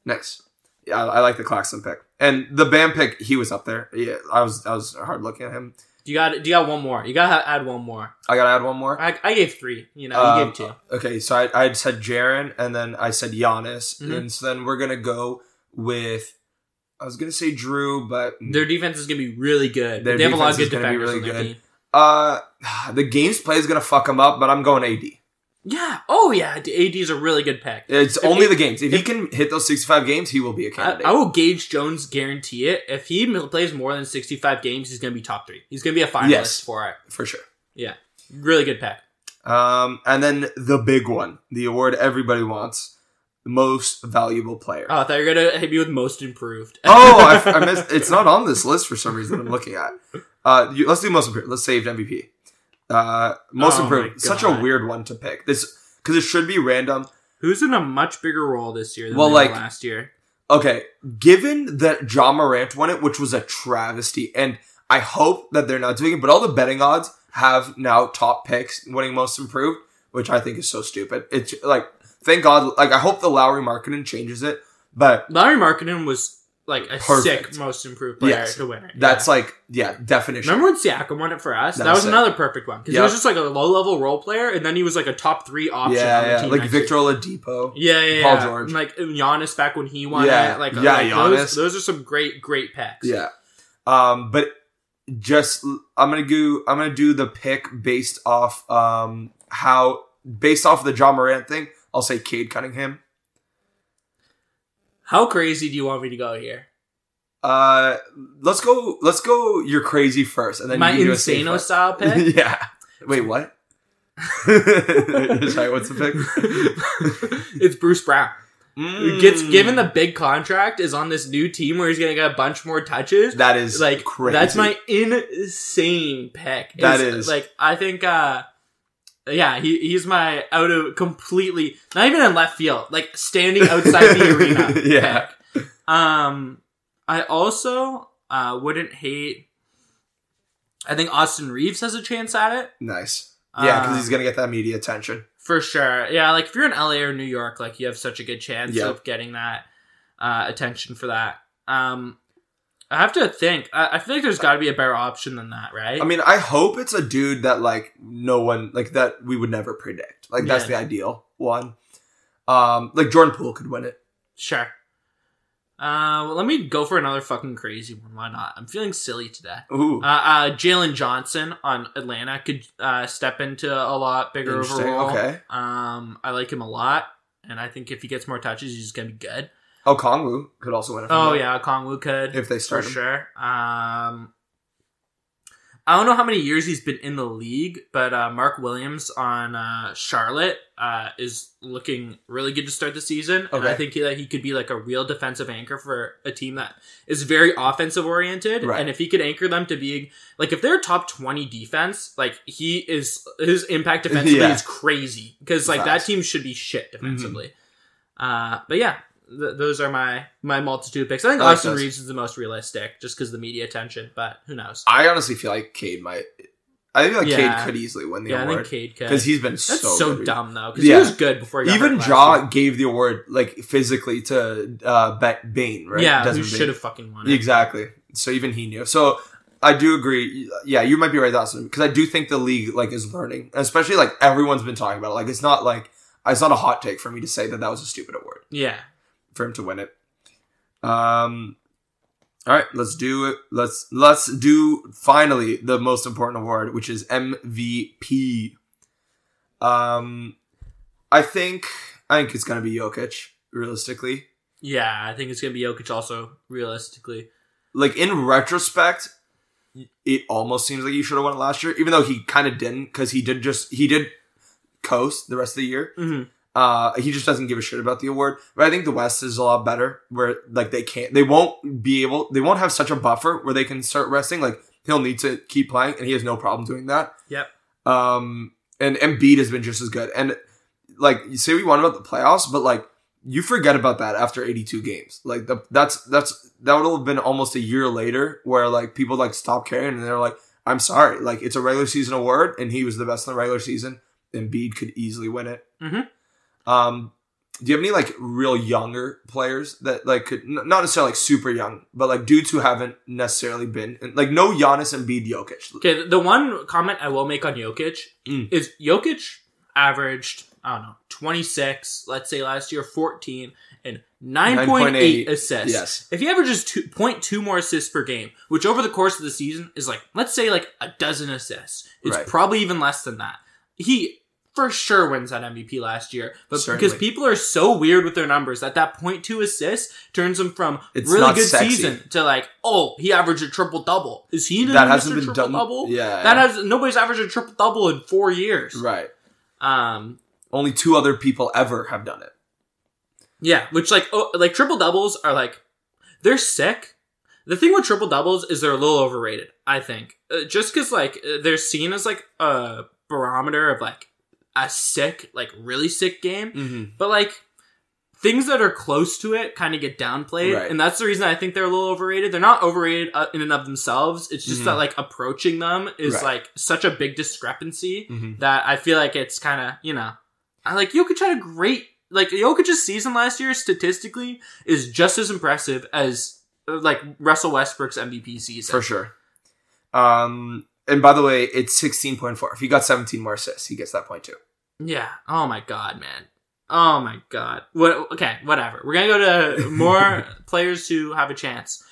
S1: Nice. Yeah, I, I like the Claxton pick and the Bam pick. He was up there. Yeah, I was I was hard looking at him.
S2: Do you got do you got one more? You gotta add one more.
S1: I gotta add one more.
S2: I, I gave three. You know, you
S1: Um,
S2: gave two.
S1: Okay, so I, I said Jaren, and then I said Giannis,
S2: Mhm.
S1: and so then we're gonna go with. I was gonna say Jrue, but
S2: Their defense is gonna be really good.
S1: Their
S2: they have a lot of
S1: defense
S2: good
S1: is gonna be
S2: defenders
S1: really good. uh, the games play is gonna fuck them up. But I'm going AD.
S2: Yeah. Oh yeah. AD is a really good pick.
S1: It's
S2: If
S1: only
S2: he-
S1: the games. If he can hit those 65 games, he will be a candidate.
S2: I will Gage Jones guarantee it. If he plays more than sixty five games, he's gonna be top three. He's gonna be a finalist
S1: Yes.
S2: for it.
S1: for sure. Yeah.
S2: Really good pick.
S1: Um, and then the big one, the award everybody wants, most valuable player.
S2: Oh, I thought you were gonna hit me with most improved.
S1: oh, I, I missed. It's not on this list for some reason. I'm looking at. Uh, you, let's do most improved. Let's save MVP. Uh, most
S2: Oh
S1: improved. Such a weird one to pick. This because it should be random.
S2: Who's in a much bigger role this year than
S1: Well, like-
S2: last year?
S1: Okay, given that John Morant won it, which was a travesty, and I hope that they're not doing it, but all the betting odds have now top picks winning most improved, which I think is so stupid. It's like, thank God, like I hope the Lowry marketing changes it, but
S2: Lauri Markkanen was like a
S1: Perfect.
S2: sick most improved player
S1: Yes.
S2: to win it.
S1: that's like, yeah, definition.
S2: Remember when Siakam won it for us? That,
S1: That
S2: was,
S1: was sick.
S2: another perfect one because he
S1: Yep.
S2: was just like a low level role player, and then he was like a top three option. on the
S1: yeah, yeah,
S2: team
S1: like
S2: next
S1: Victor
S2: year.
S1: Oladipo.
S2: Yeah, yeah,
S1: Paul
S2: yeah.
S1: George.
S2: like Giannis back when he won
S1: Yeah,
S2: it. Like,
S1: yeah,
S2: like
S1: Giannis.
S2: Those, those are some great, great picks.
S1: Yeah. Um, but just I'm gonna do I'm gonna do the pick based off um how based off the John Morant thing. I'll say Cade Cunningham.
S2: How crazy do you want me to go here?
S1: Uh, let's go. Let's go. You're crazy first, and then
S2: My
S1: you
S2: Insano style pick.
S1: yeah. Wait, what? Sorry, what's the pick?
S2: it's Bruce Brown.
S1: Mm.
S2: Gets given the big contract, is on this new team where he's gonna get a bunch more touches.
S1: that is
S2: like
S1: crazy.
S2: that's my insane pick.
S1: That
S2: It's,
S1: is.
S2: like I think uh yeah, he, he's my out of completely not even in left field, like standing outside the arena.
S1: Yeah.
S2: pick. Um I also uh wouldn't hate I think Austin Reaves has a chance at it.
S1: nice. Yeah, because
S2: Uh,
S1: he's gonna get that media attention.
S2: For sure. Yeah, like if you're in LA or New York, like you have such a good chance
S1: Yeah.
S2: of getting that uh, attention for that. Um, I have to think. I, I feel like there's got to be a better option than that, right?
S1: I mean, I hope it's a dude that like no one like that we would never predict. Like that's
S2: Yeah.
S1: the ideal one. Um, like Jordan Poole could win it.
S2: sure. Uh, well, let me go for another fucking crazy one. Why not? I'm feeling silly today.
S1: Ooh,
S2: Uh, uh, Jalen Johnson on Atlanta could uh, step into a lot bigger
S1: Interesting,
S2: role.
S1: okay.
S2: Um, I like him a lot, and I think if he gets more touches, he's just gonna be good.
S1: Oh Kongwu could also win it.
S2: Oh
S1: that,
S2: yeah, Kongwu could.
S1: if they
S2: for
S1: start him.
S2: sure. Um, I don't know how many years he's been in the league, but uh, Mark Williams on uh, Charlotte uh, is looking really good to start the season. And I think he, that he could be like a real defensive anchor for a team that is very offensive oriented.
S1: Right.
S2: And if he could anchor them to being like if they're top twenty defense, like he is his impact defensively
S1: Yeah.
S2: is crazy because like
S1: Facts.
S2: that team should be shit defensively. Uh, but yeah, th- those are my my multitude picks. I think
S1: I like
S2: Austin
S1: those.
S2: Reaves is the most realistic, just because the media attention. But who knows?
S1: I honestly feel like Cade might. I feel like
S2: Yeah.
S1: Cade could easily win the
S2: yeah, I think
S1: award
S2: Cade could.
S1: because he's been
S2: That's
S1: so
S2: so,
S1: good.
S2: dumb though, because
S1: Yeah.
S2: he was good before
S1: Even
S2: Ja
S1: gave the award like physically to uh, Ba- Bane, right?
S2: Yeah,
S1: Desmond
S2: who should have fucking won it.
S1: Exactly. So even he knew. So I do agree. Yeah, you might be right, Dawson, because I do think the league like is learning, especially like everyone's been talking about it. Like it's not like it's not a hot take for me to say that that was a stupid award
S2: Yeah,
S1: for him to win it. Um. All right, let's do it. Let's let's do finally the most important award, which is MVP. Um, I think I think it's gonna be Jokic. Realistically,
S2: yeah. I think it's gonna be Jokic also. Realistically,
S1: like in retrospect, it almost seems like he should have won it last year, even though he kind of didn't because he did just he did coast the rest of the year.
S2: Mhm.
S1: Uh, he just doesn't give a shit about the award. But I think the West is a lot better, where like they can't, they won't be able, they won't have such a buffer where they can start resting. Like he'll need to keep playing, and he has no problem doing that.
S2: Yep.
S1: Um, and Embiid has been just as good. And like you say, we want about the playoffs, but like you forget about that after 82 games. Like the, that's that's that would have been almost a year later, where like people like stop caring and they're like, I'm sorry, like it's a regular season award, and he was the best in the regular season. Embiid could easily win it.
S2: Mhm.
S1: Um, do you have any like real younger players that like could n- not necessarily like super young, but like dudes who haven't necessarily been like no Giannis and Embiid, Jokic.
S2: okay. the- one comment I will make on Jokic
S1: Mm.
S2: is Jokic averaged I don't know twenty six. Let's say last year fourteen and nine point eight
S1: 9.8,
S2: assists.
S1: Yes,
S2: If he averages two point two more assists per game, which over the course of the season is like, let's say like a dozen assists, it's
S1: Right.
S2: probably even less than that. He for sure wins that MVP last year, but
S1: Certainly.
S2: because people are so weird with their numbers that that point two assists turns him from
S1: It's
S2: really good
S1: sexy.
S2: season to like, oh, he averaged a triple double. Is he
S1: that hasn't been
S2: triple
S1: done.
S2: double?
S1: Yeah,
S2: That has nobody's averaged a triple double in four years.
S1: right.
S2: Um,
S1: Only two other people ever have done it.
S2: Yeah, which like oh, like triple doubles are like they're sick. The thing with triple doubles is they're a little overrated. I think uh, just because like uh, they're seen as like a barometer of like a sick, like really sick game,
S1: Mm-hmm.
S2: but like things that are close to it kind of get downplayed,
S1: Right.
S2: and that's the reason I think they're a little overrated. They're not overrated uh, in and of themselves. It's just
S1: Mhm.
S2: that like approaching them is
S1: Right.
S2: like such a big discrepancy
S1: Mm-hmm.
S2: that I feel like it's kind of you know, I like Jokic had a great like Jokic's season last year statistically is just as impressive as uh, like Russell Westbrook's MVP season.
S1: For sure. Um, and by the way, it's sixteen point four. If he got seventeen more assists, he gets that point too.
S2: Yeah. Oh my god, man. Oh my god. What? Okay, whatever. We're gonna go to more players who have a chance.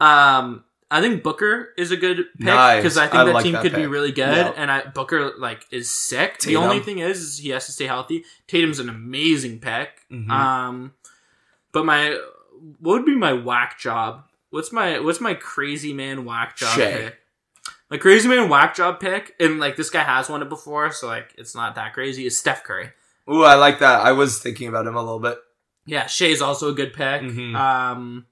S2: Um, I think Booker is a good pick
S1: Nice.
S2: because I think
S1: I
S2: that
S1: like
S2: team
S1: that
S2: could be really good,
S1: Yeah.
S2: and I Booker like is sick.
S1: Tatum.
S2: The only thing is, is he has to stay healthy. Tatum's an amazing pick.
S1: Mhm.
S2: Um, but my what would be my whack job? What's my what's my crazy man whack job
S1: Shai.
S2: pick? My crazy man whack job pick, and like this guy has won it before, so like it's not that crazy. Is Steph Curry?
S1: Ooh, I like that. I was thinking about him a little bit.
S2: Yeah, Shai's also a good pick.
S1: Mhm.
S2: Um,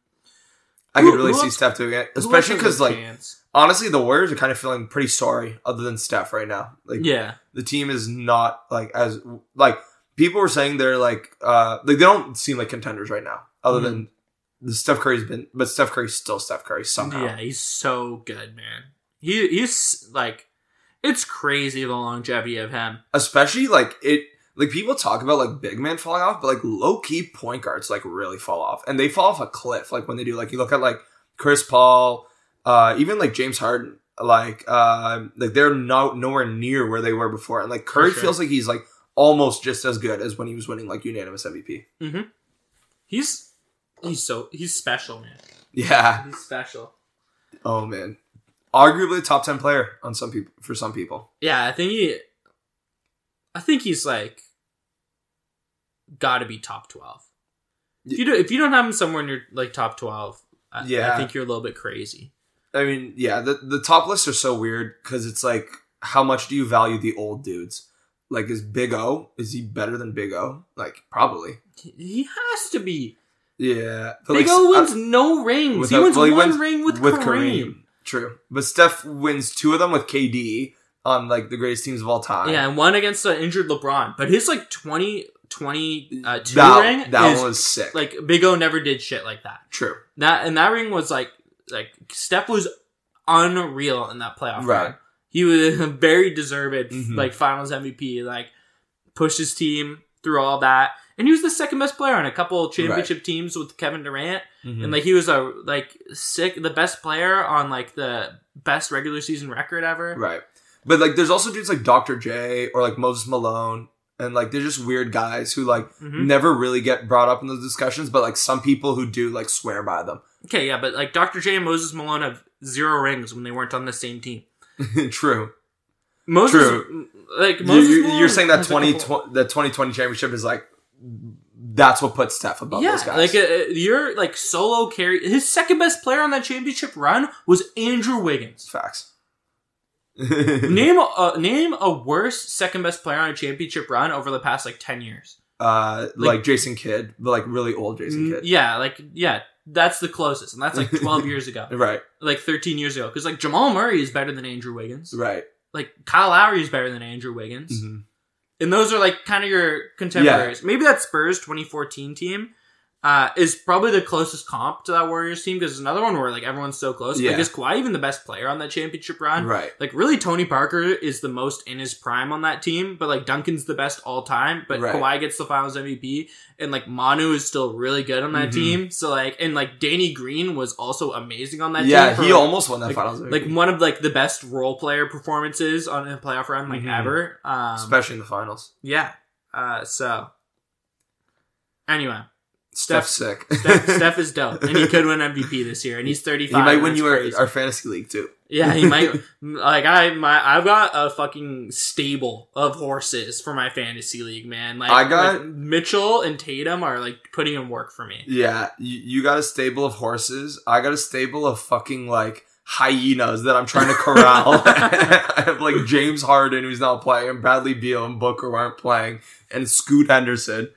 S1: I
S2: Who-
S1: could really see Steph doing it, especially because like
S2: chance?
S1: honestly, the Warriors are kind of feeling pretty sorry other than Steph right now. Like
S2: yeah,
S1: the team is not like as like people were saying they're like uh like they don't seem like contenders right now other
S2: Mhm.
S1: than the Steph Curry's been but Steph Curry's still Steph Curry somehow.
S2: yeah, he's so good, man. He he's like, it's crazy the longevity of him.
S1: Especially like it like people talk about like big man falling off, but like low key point guards like really fall off. And they fall off a cliff like when they do like you look at like Chris Paul, uh even like James Harden, like uh like they're no nowhere near where they were before. And like Curry
S2: sure.
S1: feels like he's like almost just as good as when he was winning like unanimous MVP.
S2: He's he's so he's special, man.
S1: Yeah.
S2: He's special.
S1: Oh man, arguably a top ten player on some people for some people.
S2: Yeah, I think he. I think he's like, got to be top twelve. If you do, if you don't have him somewhere in your like top twelve, I,
S1: Yeah.
S2: I think you're a little bit crazy.
S1: I mean, yeah, the the top lists are so weird because it's like, how much do you value the old dudes? Like, is Big O is he better than Big O? Like, probably.
S2: He- has to be.
S1: Yeah,
S2: Big
S1: like,
S2: O
S1: uh,
S2: wins no rings.
S1: without-
S2: he wins
S1: well, he
S2: one
S1: wins
S2: ring with,
S1: with
S2: Kareem.
S1: Kareem. True, but Steph wins two of them with KD on like the greatest teams of all time.
S2: Yeah, and one against the injured LeBron. But his like 20, 20 uh, two
S1: that,
S2: ring
S1: that
S2: is
S1: one was sick.
S2: like Big O never did shit like that.
S1: True,
S2: That and that ring was like like Steph was unreal in that playoff
S1: Right.
S2: run. He was a very deserved
S1: Mhm.
S2: like Finals MVP. Like pushed his team through all that, and he was the second best player on a couple championship teams with Kevin Durant.
S1: Mhm.
S2: And like he was a like sick, the best player on like the best regular season record ever.
S1: Right. But like there's also dudes like Dr. J or like Moses Malone and like they're just weird guys who like
S2: Mhm.
S1: never really get brought up in those discussions, but like some people who do like swear by them.
S2: Okay, yeah, but like Dr. J and Moses Malone have zero rings when they weren't on the same team.
S1: True.
S2: Moses,
S1: True.
S2: like Moses
S1: you, you're saying that
S2: has
S1: 20,
S2: couple-
S1: tw- the 2020 championship is like that's what puts Steph above
S2: yeah,
S1: those guys.
S2: like uh, your like solo carry. His second best player on that championship run was Andrew Wiggins.
S1: facts.
S2: name a uh, name a worse second best player on a championship run over the past like ten years.
S1: uh like,
S2: Like-
S1: Jason Kidd, but like really old Jason Kidd.
S2: Yeah, like yeah, that's the closest, and that's like twelve years ago,
S1: Right.
S2: like thirteen years ago. Because like Jamal Murray is better than Andrew Wiggins.
S1: Right.
S2: Like Kyle Lowry is better than Andrew Wiggins.
S1: Mhm.
S2: And those are like kind of your contemporaries. Maybe that Spurs 2014 team uh, is probably the closest comp to that Warriors team because it's another one where like everyone's so close.
S1: Yeah.
S2: Like is Kawhi even the best player on that championship run?
S1: Right.
S2: Like really, Tony Parker is the most in his prime on that team, but like Duncan's the best all time. But
S1: Right.
S2: Kawhi gets the Finals MVP, and like Manu is still really good on that
S1: Mhm.
S2: team. So like, and like Danny Green was also amazing on that
S1: Yeah,
S2: team. for,
S1: he
S2: like,
S1: almost won that
S2: like,
S1: finals MVP.
S2: like one of like the best role player performances on a playoff run like
S1: Mhm.
S2: ever. Um,
S1: especially in the finals.
S2: yeah. Uh, so anyway,
S1: Steph's sick.
S2: Steph, Steph is dope, and he could win MVP this year, and he's thirty five.
S1: he might win you our, our fantasy league too.
S2: yeah, he might. like I, my, I've got a fucking stable of horses for my fantasy league, man. Like
S1: I got-
S2: like, Mitchell and Tatum are like putting in work for me.
S1: Yeah, you, you got a stable of horses. I got a stable of fucking like hyenas that I'm trying to corral. I have like James Harden who's not playing, and Bradley Beal and Booker aren't playing, and Scoot Henderson.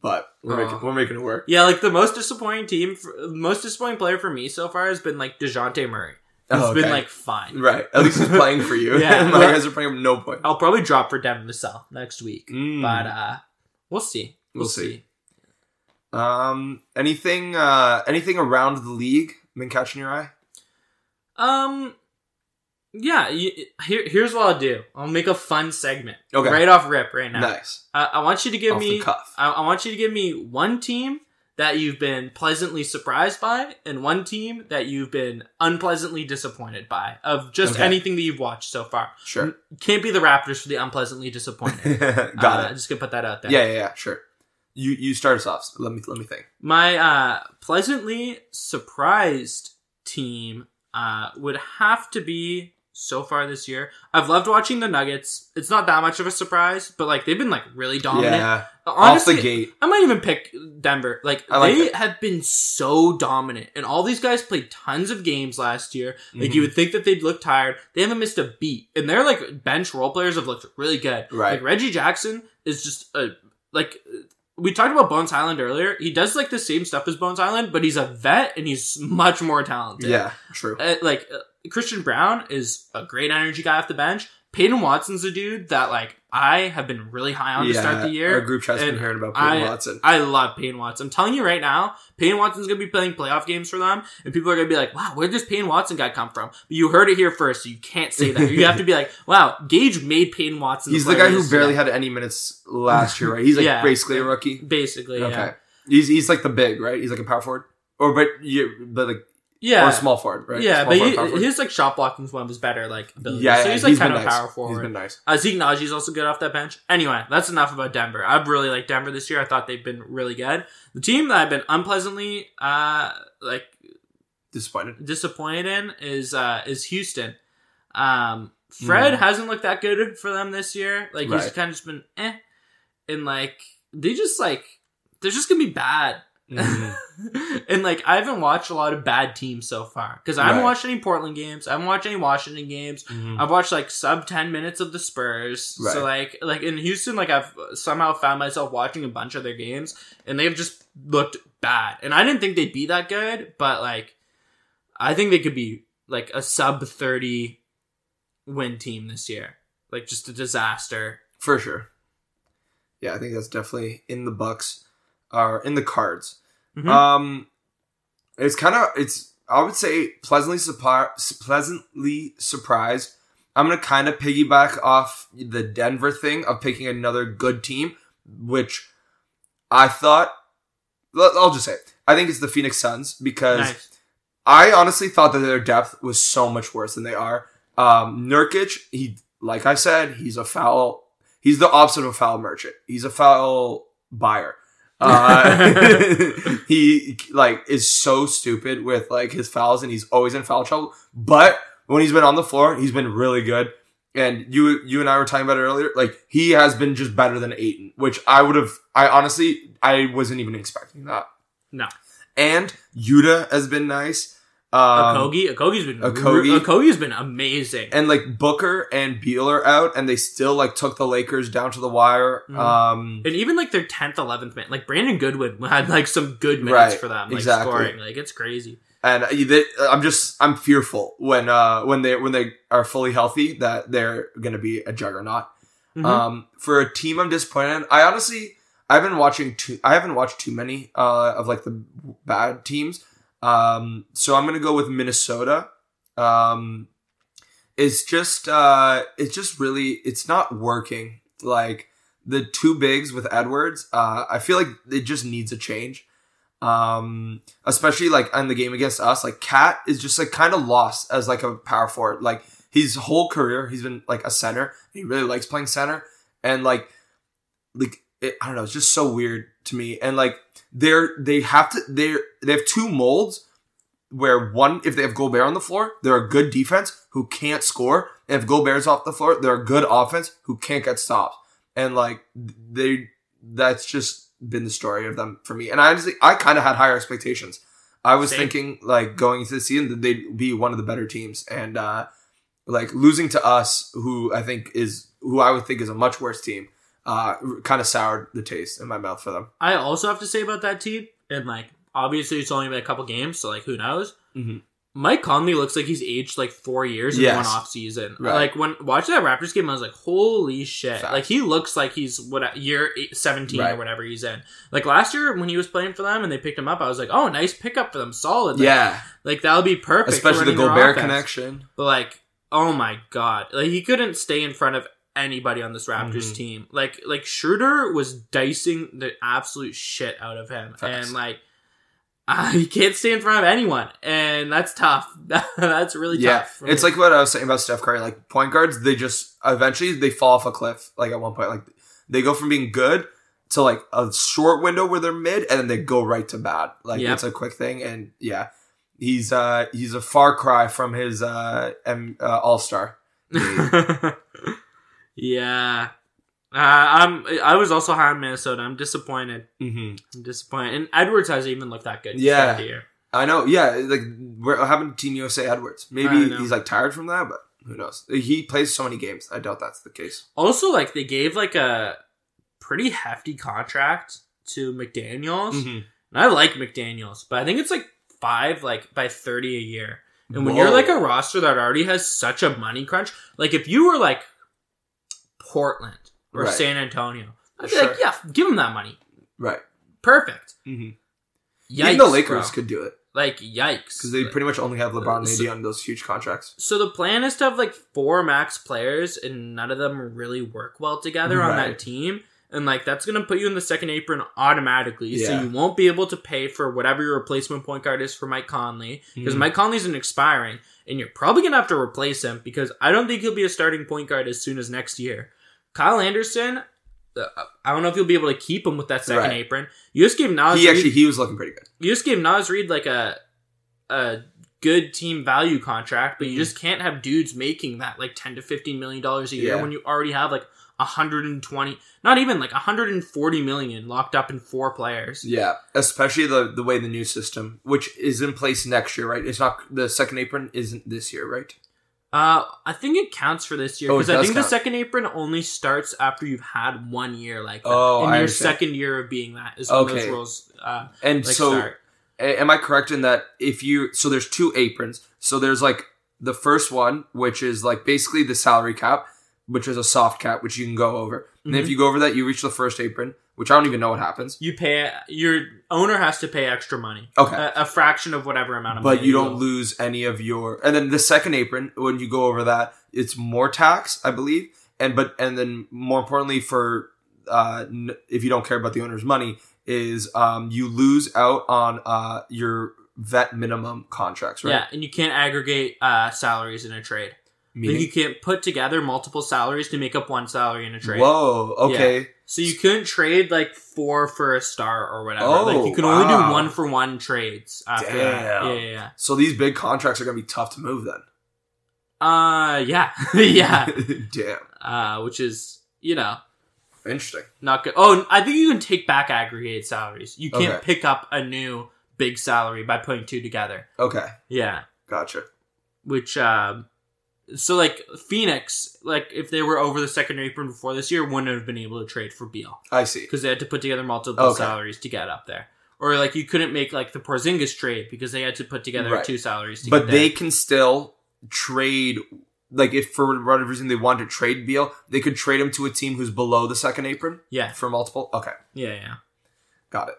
S1: But we're
S2: Oh.
S1: making we're making it work.
S2: Yeah, like the most disappointing team, for, most disappointing player for me so far has been like Dejounte Murray. He's
S1: Oh,
S2: been like fine.
S1: Right. At least he's playing for you.
S2: Yeah,
S1: My guys are playing him no point.
S2: I'll probably drop for Devin Vassell next week,
S1: Mm.
S2: but uh, we'll see. We'll,
S1: We'll
S2: see.
S1: see. Um, anything uh anything around the league been catching your eye?
S2: Um, yeah. You, here, here's what I'll do. I'll make a fun segment.
S1: Okay.
S2: Right off rip, right now.
S1: Nice.
S2: Uh, I want you to give
S1: Off
S2: me. I, I want you to give me one team that you've been pleasantly surprised by, and one team that you've been unpleasantly disappointed by, of just
S1: Okay.
S2: anything that you've watched so far.
S1: Sure.
S2: Can't be the Raptors for the unpleasantly disappointed.
S1: got
S2: Uh,
S1: it.
S2: Just gonna put that out there.
S1: Yeah, yeah, yeah, sure. You you start us off. So let me let me think.
S2: My uh, pleasantly surprised team uh, would have to be so far this year. I've loved watching the Nuggets. It's not that much of a surprise, but like they've been like really dominant.
S1: Yeah,
S2: Honestly,
S1: off the gate.
S2: I might even pick Denver. Like,
S1: like
S2: they
S1: it.
S2: have been so dominant, and all these guys played tons of games last year. Like,
S1: Mhm.
S2: you would think that they'd look tired. They haven't missed a beat, and their like bench role players have looked really good.
S1: Right.
S2: Like Reggie Jackson is just a like. We talked about Bones Hyland earlier. He does like the same stuff as Bones Hyland, but he's a vet and he's much more talented.
S1: Yeah, true.
S2: Uh, like uh, Christian Braun is a great energy guy off the bench. Peyton Watson's a dude that like I have been really high on to start the year.
S1: Our group chat's been hearing about Peyton
S2: I-
S1: Watson.
S2: I love Peyton Watson. I'm telling you right now, Peyton Watson's gonna be playing playoff games for them, and people are gonna be like, "Wow, where does Peyton Watson guy come from?" But you heard it here first, so you can't say that. You have to be like, "Wow, Gage made Peyton Watson."
S1: He's the
S2: player
S1: guy who barely
S2: year."
S1: had any minutes last year, right? He's like
S2: Yeah.
S1: basically a rookie.
S2: basically,
S1: Okay,
S2: yeah,
S1: he's he's like the big, right? He's like a power forward, or but you but like
S2: yeah,
S1: or small forward, right?
S2: yeah.
S1: Small
S2: But
S1: forward,
S2: he, his like shot blocking is one of his better like abilities.
S1: yeah,
S2: so he's like
S1: he's
S2: kind of
S1: nice.
S2: power
S1: He's
S2: forward.
S1: been nice.
S2: Uh, Zeke Nnaji's also good off that bench. Anyway, that's enough about Denver. I've really liked Denver this year. I thought they've been really good. The team that I've been unpleasantly uh like
S1: Disappointed.
S2: disappointed in is uh is Houston. Um Fred
S1: Mhm.
S2: hasn't looked that good for them this year. Like he's kind of just been eh. And like they just like they're just gonna be bad.
S1: Mhm.
S2: and like I haven't watched a lot of bad teams so far because I haven't
S1: Right.
S2: watched any Portland games. I haven't watched any Washington games.
S1: Mhm.
S2: I've watched like sub ten minutes of the Spurs. So like like in Houston, like I've somehow found myself watching a bunch of their games, and they've just looked bad. And I didn't think they'd be that good, but like I think they could be like a sub thirty win team this year. Like just a disaster.
S1: For sure. Yeah, I think that's definitely in the Bucks or in the cards.
S2: Mhm.
S1: Um, it's kind of it's I would say pleasantly surprised. Pleasantly surprised. I'm gonna kind of piggyback off the Denver thing of picking another good team, which I thought. I'll just say it. I think it's the Phoenix Suns because
S2: Nice.
S1: I honestly thought that their depth was so much worse than they are. Um, Nurkic, he like I said, he's a foul. He's the opposite of a foul merchant. He's a foul buyer. Uh, he like is so stupid with like his fouls, and he's always in foul trouble. But when he's been on the floor, he's been really good. And you, you and I were talking about it earlier. Like he has been just better than Ayton, which I would have. I honestly, I wasn't even expecting that.
S2: No.
S1: And Yuta has been nice. Um,
S2: Okogie, Okogie's been
S1: Okogie.
S2: Okogie's been amazing.
S1: and like Booker and Beal are out, and they still like took the Lakers down to the wire.
S2: Mhm.
S1: Um,
S2: And even like their tenth, eleventh man, like Brandon Goodwin had like some good minutes
S1: Right,
S2: for them, like
S1: exactly.
S2: scoring. Like it's crazy.
S1: and uh, they, I'm just I'm fearful when uh when they when they are fully healthy that they're gonna be a juggernaut.
S2: Mhm.
S1: Um, for a team I'm disappointed. in, I honestly I've been watching too. I haven't watched too many uh of like the bad teams. Um, so I'm gonna go with Minnesota. Um, it's just uh it's just really it's not working. Like the two bigs with Edwards, uh, I feel like it just needs a change. Um, especially like in the game against us, like Cat is just like kind of lost as like a power forward. Like his whole career, he's been like a center. He really likes playing center, and like, like it, I don't know, it's just so weird to me. And like they're they have to they're they have two molds where one if they have Gobert on the floor, they're a good defense who can't score, and if Gobert's off the floor, they're a good offense who can't get stopped. And like they that's just been the story of them for me. And I honestly I kind of had higher expectations. I was
S2: Same.
S1: thinking like going into the season that they'd be one of the better teams and uh like losing to us who I think is who I would think is a much worse team uh kind of soured the taste in my mouth for them.
S2: I also have to say about that team, and like obviously it's only been a couple games, so like who knows?
S1: Mhm.
S2: Mike Conley looks like he's aged like four years in
S1: Yes.
S2: one off season.
S1: Right.
S2: Like when watching that Raptors game, I was like, "Holy shit!"
S1: Fact.
S2: Like he looks like he's what year eight, seventeen or whatever he's in. Like last year when he was playing for them and they picked him up, I was like, "Oh, nice pickup for them, solid." Like,
S1: Yeah,
S2: like that'll be perfect, for
S1: especially the Gobert connection.
S2: But like, oh my god, like he couldn't stay in front of anybody on this Raptors
S1: Mhm.
S2: team. Like, like Schroeder was dicing the absolute shit out of him,
S1: Facts.
S2: and like, uh, he can't stay in front of anyone, and that's tough. that's really
S1: Yeah,
S2: tough.
S1: it's
S2: me.
S1: like what I was saying about Steph Curry. Like point guards, they just eventually they fall off a cliff. Like at one point, like they go from being good to like a short window where they're mid, and then they go right to bad. Like
S2: Yep.
S1: it's a quick thing, and yeah, He's uh he's a far cry from his uh, M- uh All Star.
S2: yeah. Uh, I'm. I was also high on Minnesota. I'm disappointed.
S1: Mm-hmm.
S2: I'm disappointed. And Edwards hasn't even looked that good.
S1: Yeah. I know. Yeah, like what happened to Team USA Edwards? Maybe he's like tired from that, but who knows? He plays so many games. I doubt that's the case.
S2: Also, like they gave like a pretty hefty contract to McDaniels,
S1: Mm-hmm.
S2: and I like McDaniels, but I think it's like five, like by thirty a year. And when you're like a roster that already has such a money crunch, like if you were like Portland or
S1: Right.
S2: San Antonio, I'd be like, yeah, give them that money.
S1: right,
S2: Perfect.
S1: mm-hmm.
S2: Yikes,
S1: even the Lakers
S2: bro.
S1: could do it
S2: like yikes
S1: because they pretty much only have LeBron and
S2: So-
S1: AD on those huge contracts.
S2: So the plan is to have like four max players, and none of them really work well together on that team. And like that's gonna put you in the second apron automatically, so you won't be able to pay for whatever your replacement point guard is for Mike Conley because
S1: Mhm.
S2: Mike Conley's an expiring, and you're probably gonna have to replace him because I don't think he'll be a starting point guard as soon as next year. Kyle Anderson, uh, I don't know if you'll be able to keep him with that second
S1: Right.
S2: apron. You just gave Nas
S1: he
S2: Reed-
S1: actually he was looking pretty good.
S2: you just gave Naz Reid like a a good team value contract, but you
S1: Mhm.
S2: just can't have dudes making that like ten to fifteen million dollars a year
S1: Yeah.
S2: when you already have like hundred and twenty, not even like hundred and forty million locked up in four players.
S1: Yeah, especially the the way the new system, which is in place next year, right? It's not the second apron isn't this year, right?
S2: Uh, I think it counts for this year
S1: Oh,
S2: because I
S1: does
S2: think the second apron only starts after you've had one year like that.
S1: Oh,
S2: in
S1: I
S2: your
S1: understand.
S2: second year of being that is when those
S1: Okay.
S2: rules uh,
S1: And
S2: like
S1: so,
S2: start.
S1: am I correct in that if you so there's two aprons, so there's like the first one, which is like basically the salary cap, which is a soft cap, which you can go over. And
S2: Mm-hmm.
S1: if you go over that, you reach the first apron, which I don't even know what happens.
S2: You pay your owner has to pay extra money,
S1: Okay.
S2: a, a fraction of whatever amount of
S1: but
S2: money.
S1: But you don't lose any of your and then the second apron when you go over that it's more tax i believe and but and then more importantly for uh n- if you don't care about the owner's money is um you lose out on uh your vet minimum contracts right
S2: Yeah, and you can't aggregate uh, salaries in a trade. Like you can't put together multiple salaries to make up one salary in a trade.
S1: whoa okay
S2: So you couldn't trade like four for a star or whatever.
S1: Oh,
S2: like you can only do one for one trades after that.
S1: Damn.
S2: Yeah, yeah, yeah.
S1: so these big contracts are gonna be tough to move then
S2: Uh, yeah, yeah.
S1: damn
S2: Uh, which is you know
S1: interesting
S2: not good. Oh, I think you can take back aggregated salaries. You can't
S1: Okay.
S2: pick up a new big salary by putting two together.
S1: okay
S2: Yeah.
S1: gotcha
S2: which um so like Phoenix, like if they were over the second apron before this year, wouldn't have been able to trade for Beal
S1: i see
S2: because they had to put together multiple
S1: Okay.
S2: salaries to get up there. Or like you couldn't make like the Porzingis trade because they had to put together
S1: Right.
S2: two salaries to
S1: but
S2: get
S1: they
S2: there.
S1: can still trade like if for whatever reason they want to trade Beal, they could trade him to a team who's below the second apron
S2: yeah,
S1: for multiple. Okay,
S2: yeah, yeah.
S1: got it.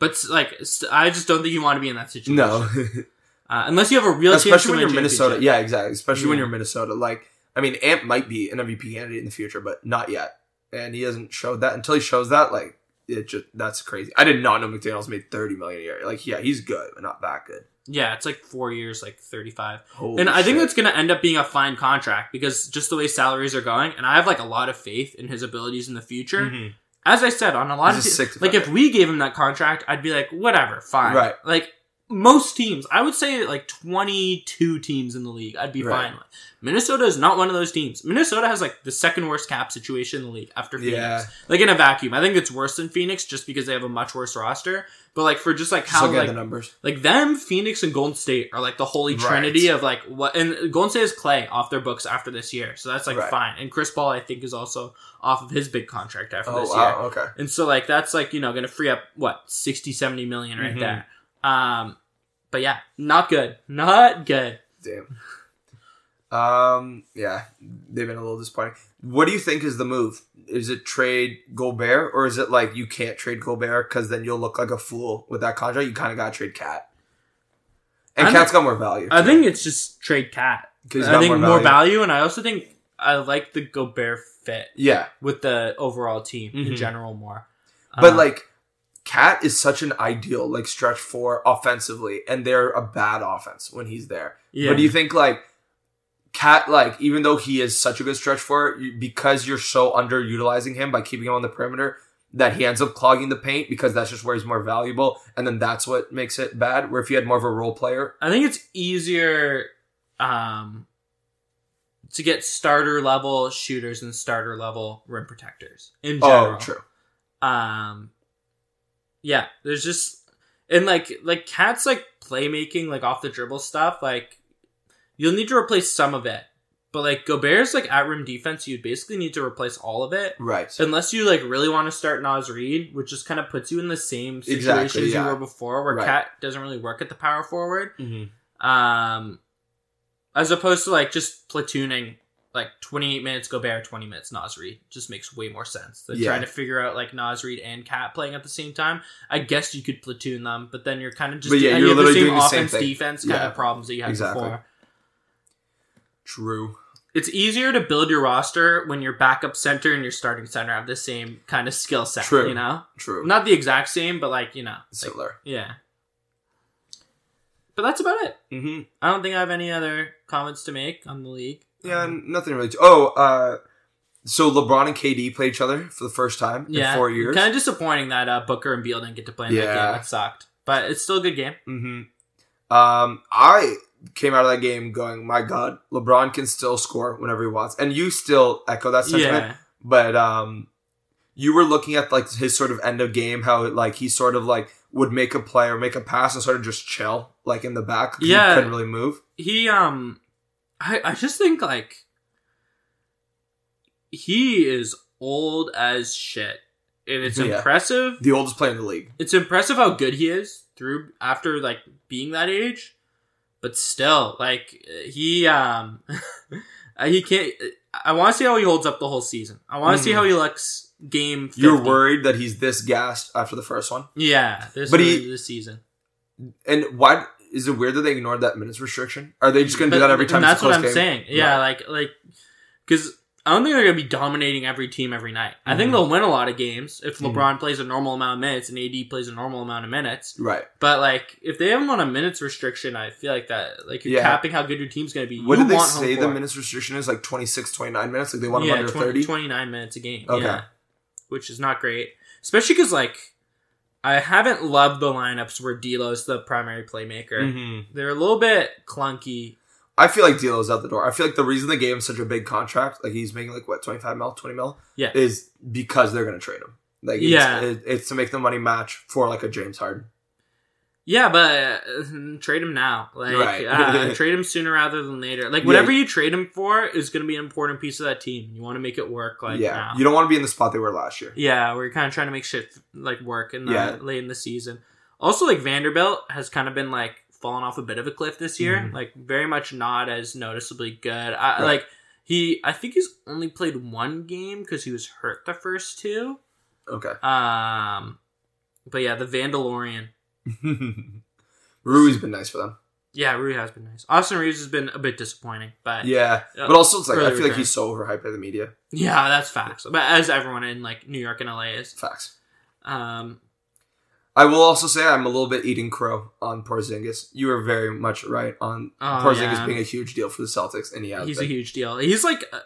S2: But like, I just don't think you want to be in that situation.
S1: No,
S2: uh, unless you have a real
S1: especially when you're
S2: a
S1: Minnesota. Yeah, exactly. Especially when you're Minnesota. Like, I mean, Ant might be an MVP candidate in the future, but not yet. And he hasn't showed that until he shows that. Like, it just that's crazy. I did not know McDaniels made thirty million a year. Like, yeah, he's good, but not that good.
S2: yeah, it's like four years, like thirty-five.
S1: Holy
S2: and I think
S1: shit.
S2: that's going to end up being a fine contract because just the way salaries are going, and I have like a lot of faith in his abilities in the future.
S1: Mhm.
S2: As I said, on a lot
S1: He's a
S2: of te- like if we gave him that contract, I'd be like, whatever, fine.
S1: Right.
S2: Like most teams, I would say like twenty-two teams in the league, I'd be
S1: Right.
S2: fine with. Minnesota is not one of those teams. Minnesota has like the second worst cap situation in the league after Phoenix.
S1: Yeah.
S2: Like in a vacuum, I think it's worse than Phoenix just because they have a much worse roster. But like for just like how like
S1: the numbers.
S2: like them, Phoenix and Golden State are like the holy
S1: Right.
S2: trinity of like what. And Golden State has Clay off their books after this year, so that's like
S1: Right.
S2: fine. And Chris Paul, I think, is also off of his big contract after
S1: Oh
S2: this
S1: wow,
S2: year.
S1: okay.
S2: And so like that's like you know going to free up what 60, 70 million right
S1: Mhm.
S2: there. Um, but yeah, not good, not good.
S1: Damn. Um. Yeah, they've been a little disappointing. What do you think is the move? Is it trade Gobert, or is it like you can't trade Gobert because then you'll look like a fool with that contract? You kind of got to trade Cat, and Cat's got more value.
S2: I think it's just trade cat.
S1: 'Cause he's
S2: I think
S1: more
S2: more
S1: value.
S2: value. and I also think I like the Gobert fit
S1: yeah,
S2: with the overall team in
S1: Mhm.
S2: general more.
S1: but
S2: Uh,
S1: like Cat is such an ideal like stretch four offensively, and they're a bad offense when he's there.
S2: yeah,
S1: But do you think like Cat, like even though he is such a good stretch for because you're so underutilizing him by keeping him on the perimeter, that he ends up clogging the paint because that's just where he's more valuable, and then that's what makes it bad. Where if you had more of a role player,
S2: I think it's easier um, to get starter level shooters and starter level rim protectors in general.
S1: oh, true,
S2: Um, yeah, there's just and like like cats like playmaking like off the dribble stuff. Like you'll need to replace some of it, but like Gobert's like at rim defense, you'd basically need to replace all of it.
S1: right?
S2: Unless you like really want to start Naz Reid, which just kind of puts you in the same situation
S1: Exactly,
S2: as
S1: yeah.
S2: you were before, where
S1: Right.
S2: Cat doesn't really work at the power forward.
S1: Mm-hmm.
S2: Um, as opposed to like just platooning like 28 minutes Gobert, 20 minutes Naz Reid just makes way more sense than
S1: Yeah.
S2: trying to figure out like Naz Reid and Cat playing at the same time. I guess you could platoon them, but then you're kind of just
S1: But yeah, you're
S2: you have the
S1: literally
S2: same
S1: doing the same
S2: offense defense kind
S1: Yeah.
S2: of problems that you had
S1: Exactly.
S2: before.
S1: True.
S2: It's easier to build your roster when your backup center and your starting center have the same kind of skill set.
S1: True.
S2: You know,
S1: True.
S2: not the exact same, but like you know, like,
S1: Similar.
S2: yeah. But that's about it.
S1: Mm-hmm.
S2: I don't think I have any other comments to make on the league.
S1: Yeah, nothing really. Oh, uh, so LeBron and KD play each other for the first time
S2: yeah.
S1: in four years.
S2: Kind of disappointing that uh, Booker and Beal didn't get to play in that game. That sucked, but it's still a good game.
S1: Mm-hmm. Um, I came out of that game going, "My God, LeBron can still score whenever he wants," and you still echo that sentiment.
S2: Yeah,
S1: But um, you were looking at like his sort of end of game, how like he sort of like would make a play or make a pass and sort of just chill like in the back.
S2: Yeah.
S1: he couldn't really move.
S2: he um, I I just think like he is old as shit, and it's
S1: Yeah.
S2: impressive.
S1: The oldest player in the league.
S2: It's impressive how good he is through after like being that age, but still like he um he can't. I want to see how he holds up the whole season. I want to see
S1: Mhm.
S2: how he looks game. 50.
S1: You're worried that he's this gassed after the first one,
S2: Yeah, this
S1: But
S2: but
S1: he-
S2: this season.
S1: and why is it weird that they ignored that minutes restriction? Are they just going to do that every time?
S2: and
S1: it's a
S2: that's what I'm
S1: game?
S2: saying. Yeah,
S1: Right.
S2: like like because I don't think they're gonna be dominating every team every night. I think
S1: Mhm.
S2: they'll win a lot of games if
S1: Mhm.
S2: LeBron plays a normal amount of minutes and AD plays a normal amount of minutes.
S1: Right.
S2: But like if they have them on a minutes restriction, I feel like that like you're
S1: Yeah.
S2: capping how good your team's gonna be.
S1: What
S2: You
S1: did they say the minutes restriction is? Like 26, 29 minutes? Like they want him
S2: yeah,
S1: under
S2: 20
S1: 30?
S2: 29 minutes a game.
S1: Okay.
S2: Yeah. Which is not great. Especially because, like, I haven't loved the lineups where D'Lo's the primary playmaker.
S1: Mhm.
S2: They're a little bit clunky.
S1: I feel like D'Lo's out the door. I feel like the reason they gave him such a big contract, like he's making like what twenty five mil, twenty mil,
S2: Yeah.
S1: is because they're gonna trade him. Like,
S2: Yeah.
S1: it- it's to make the money match for like a James Harden.
S2: Yeah, but uh, trade him now. Like,
S1: Right.
S2: uh, trade him sooner rather than later. Like,
S1: Yeah.
S2: whatever you trade him for is going to be an important piece of that team. You want to make it work, like,
S1: yeah,
S2: now.
S1: you don't want to be in the spot they were last year.
S2: Yeah, we're kind of trying to make shit like work in the,
S1: Yeah.
S2: late in the season. Also, like Vanderbilt has kind of been like fallen off a bit of a cliff this year.
S1: Mhm.
S2: Like very much not as noticeably good. I,
S1: Right.
S2: Like he, I think he's only played one game because he was hurt the first two.
S1: Okay,
S2: Um, but yeah, the Vandalorian.
S1: Rui's been nice for them.
S2: Yeah, Rui has been nice. Austin Reaves has been a bit disappointing, but yeah, Uh,
S1: but also it's like I feel like
S2: return.
S1: he's so overhyped by the media.
S2: Yeah, that's facts. But as everyone in like New York and LA is,
S1: Facts.
S2: um,
S1: I will also say I'm a little bit eating crow on Porzingis. You were very much right on
S2: Oh,
S1: Porzingis
S2: yeah.
S1: being a huge deal for the Celtics, and he has
S2: he's
S1: been.
S2: a huge deal. He's like, uh,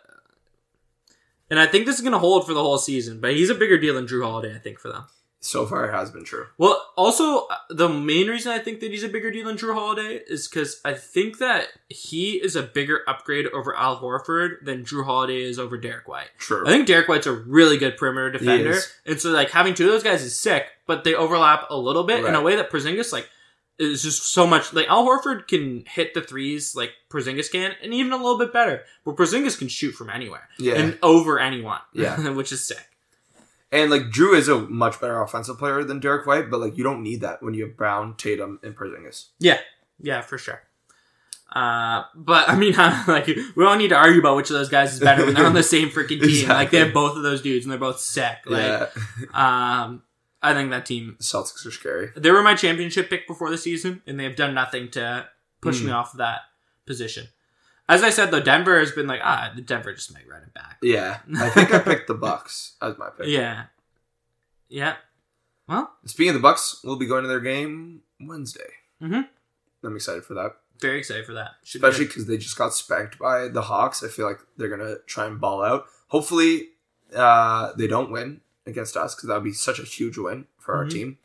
S2: and I think this is gonna hold for the whole season. But he's a bigger deal than Jrue Holiday, I think, for them.
S1: So far, it has been true.
S2: Well, also uh, the main reason I think that he's a bigger deal than Jrue Holiday is because I think that he is a bigger upgrade over Al Horford than Jrue Holiday is over Derrick White.
S1: True.
S2: I think Derrick White's a really good perimeter defender, and so like having two of those guys is sick, but they overlap a little bit in a way that Porzingis like is just so much like Al Horford can hit the threes like Porzingis can, and even a little bit better. But Porzingis can shoot from anywhere
S1: yeah,
S2: and over anyone,
S1: Yeah.
S2: which is sick.
S1: And like Jrue is a much better offensive player than Derrick White, but like you don't need that when you have Brown, Tatum, and Porzingis.
S2: Yeah, yeah, for sure. Uh, but I mean, like we don't need to argue about which of those guys is better when they're on the same freaking team. Like they have both of those dudes, and they're both sick. Like,
S1: yeah,
S2: um, I think that team
S1: Celtics are scary.
S2: They were my championship pick before the season, and they have done nothing to push
S1: Hmm.
S2: me off of that position. As I said, though, Denver has been like, ah, the Denver just might run it back.
S1: Yeah, I think I picked the Bucks as my pick.
S2: Yeah. Yeah. Well,
S1: Speaking of the Bucks, we'll be going to their game Wednesday.
S2: Mhm.
S1: I'm excited for that,
S2: very excited for that. Should
S1: especially because they just got spanked by the Hawks. I feel like they're gonna try and ball out. Hopefully, uh, they don't win, against us because that would be such a huge win for our
S2: Mhm.
S1: team.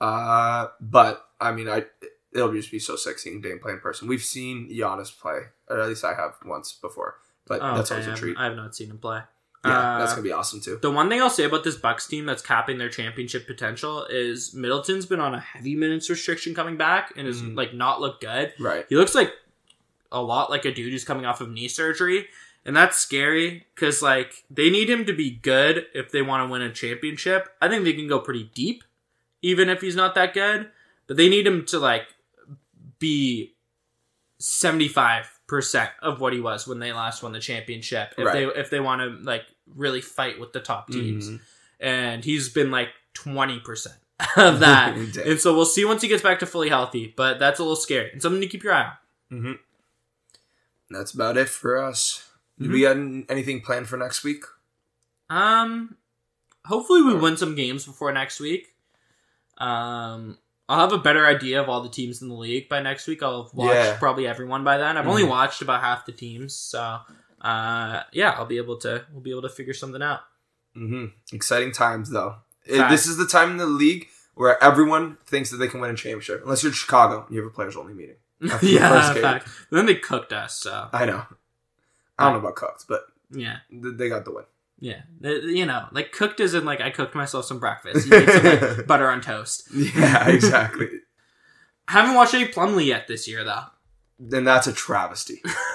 S1: Uh, but I mean, I it'll just be so sick seeing Dame play in person. We've seen Giannis play, or at least I have once before, but
S2: Oh,
S1: that's
S2: okay,
S1: always a treat.
S2: I have not seen him play.
S1: yeah, that's
S2: Uh,
S1: gonna be awesome too.
S2: The one thing I'll say about this Bucks team that's capping their championship potential is Middleton's been on a heavy minutes restriction coming back and has
S1: Mhm.
S2: like not looked good.
S1: Right.
S2: He looks like a lot like a dude who's coming off of knee surgery, and that's scary because like they need him to be good if they want to win a championship. I think they can go pretty deep, even if he's not that good. But they need him to like be seventy five percent of what he was when they last won the championship. If
S1: Right.
S2: they if they want to like really fight with the top teams,
S1: Mhm.
S2: and he's been like twenty percent of that. And so we'll see once he gets back to fully healthy. But that's a little scary and something to keep your eye on.
S1: Mhm. That's about it for us. Do
S2: Mhm.
S1: we got anything planned for next week?
S2: Um, hopefully we
S1: Or-
S2: win some games before next week. Um, I'll have a better idea of all the teams in the league by next week. I'll have watched
S1: Yeah.
S2: probably everyone by then. I've only
S1: Mhm.
S2: watched about half the teams, so uh, yeah, I'll be able to we'll be able to figure something out.
S1: Mm-hmm. Exciting times, though. It- this is the time in the league where everyone thinks that they can win a championship, unless you're Chicago and you have a players only meeting. After the
S2: yeah, fact. then they cooked us, so
S1: I know. I don't know about cooked, but
S2: yeah,
S1: they got the win.
S2: Yeah. You know, like cooked is in like I cooked myself some breakfast. You some like, butter on toast.
S1: Yeah, exactly.
S2: I Haven't watched any Plumlee yet this year though.
S1: then that's a travesty.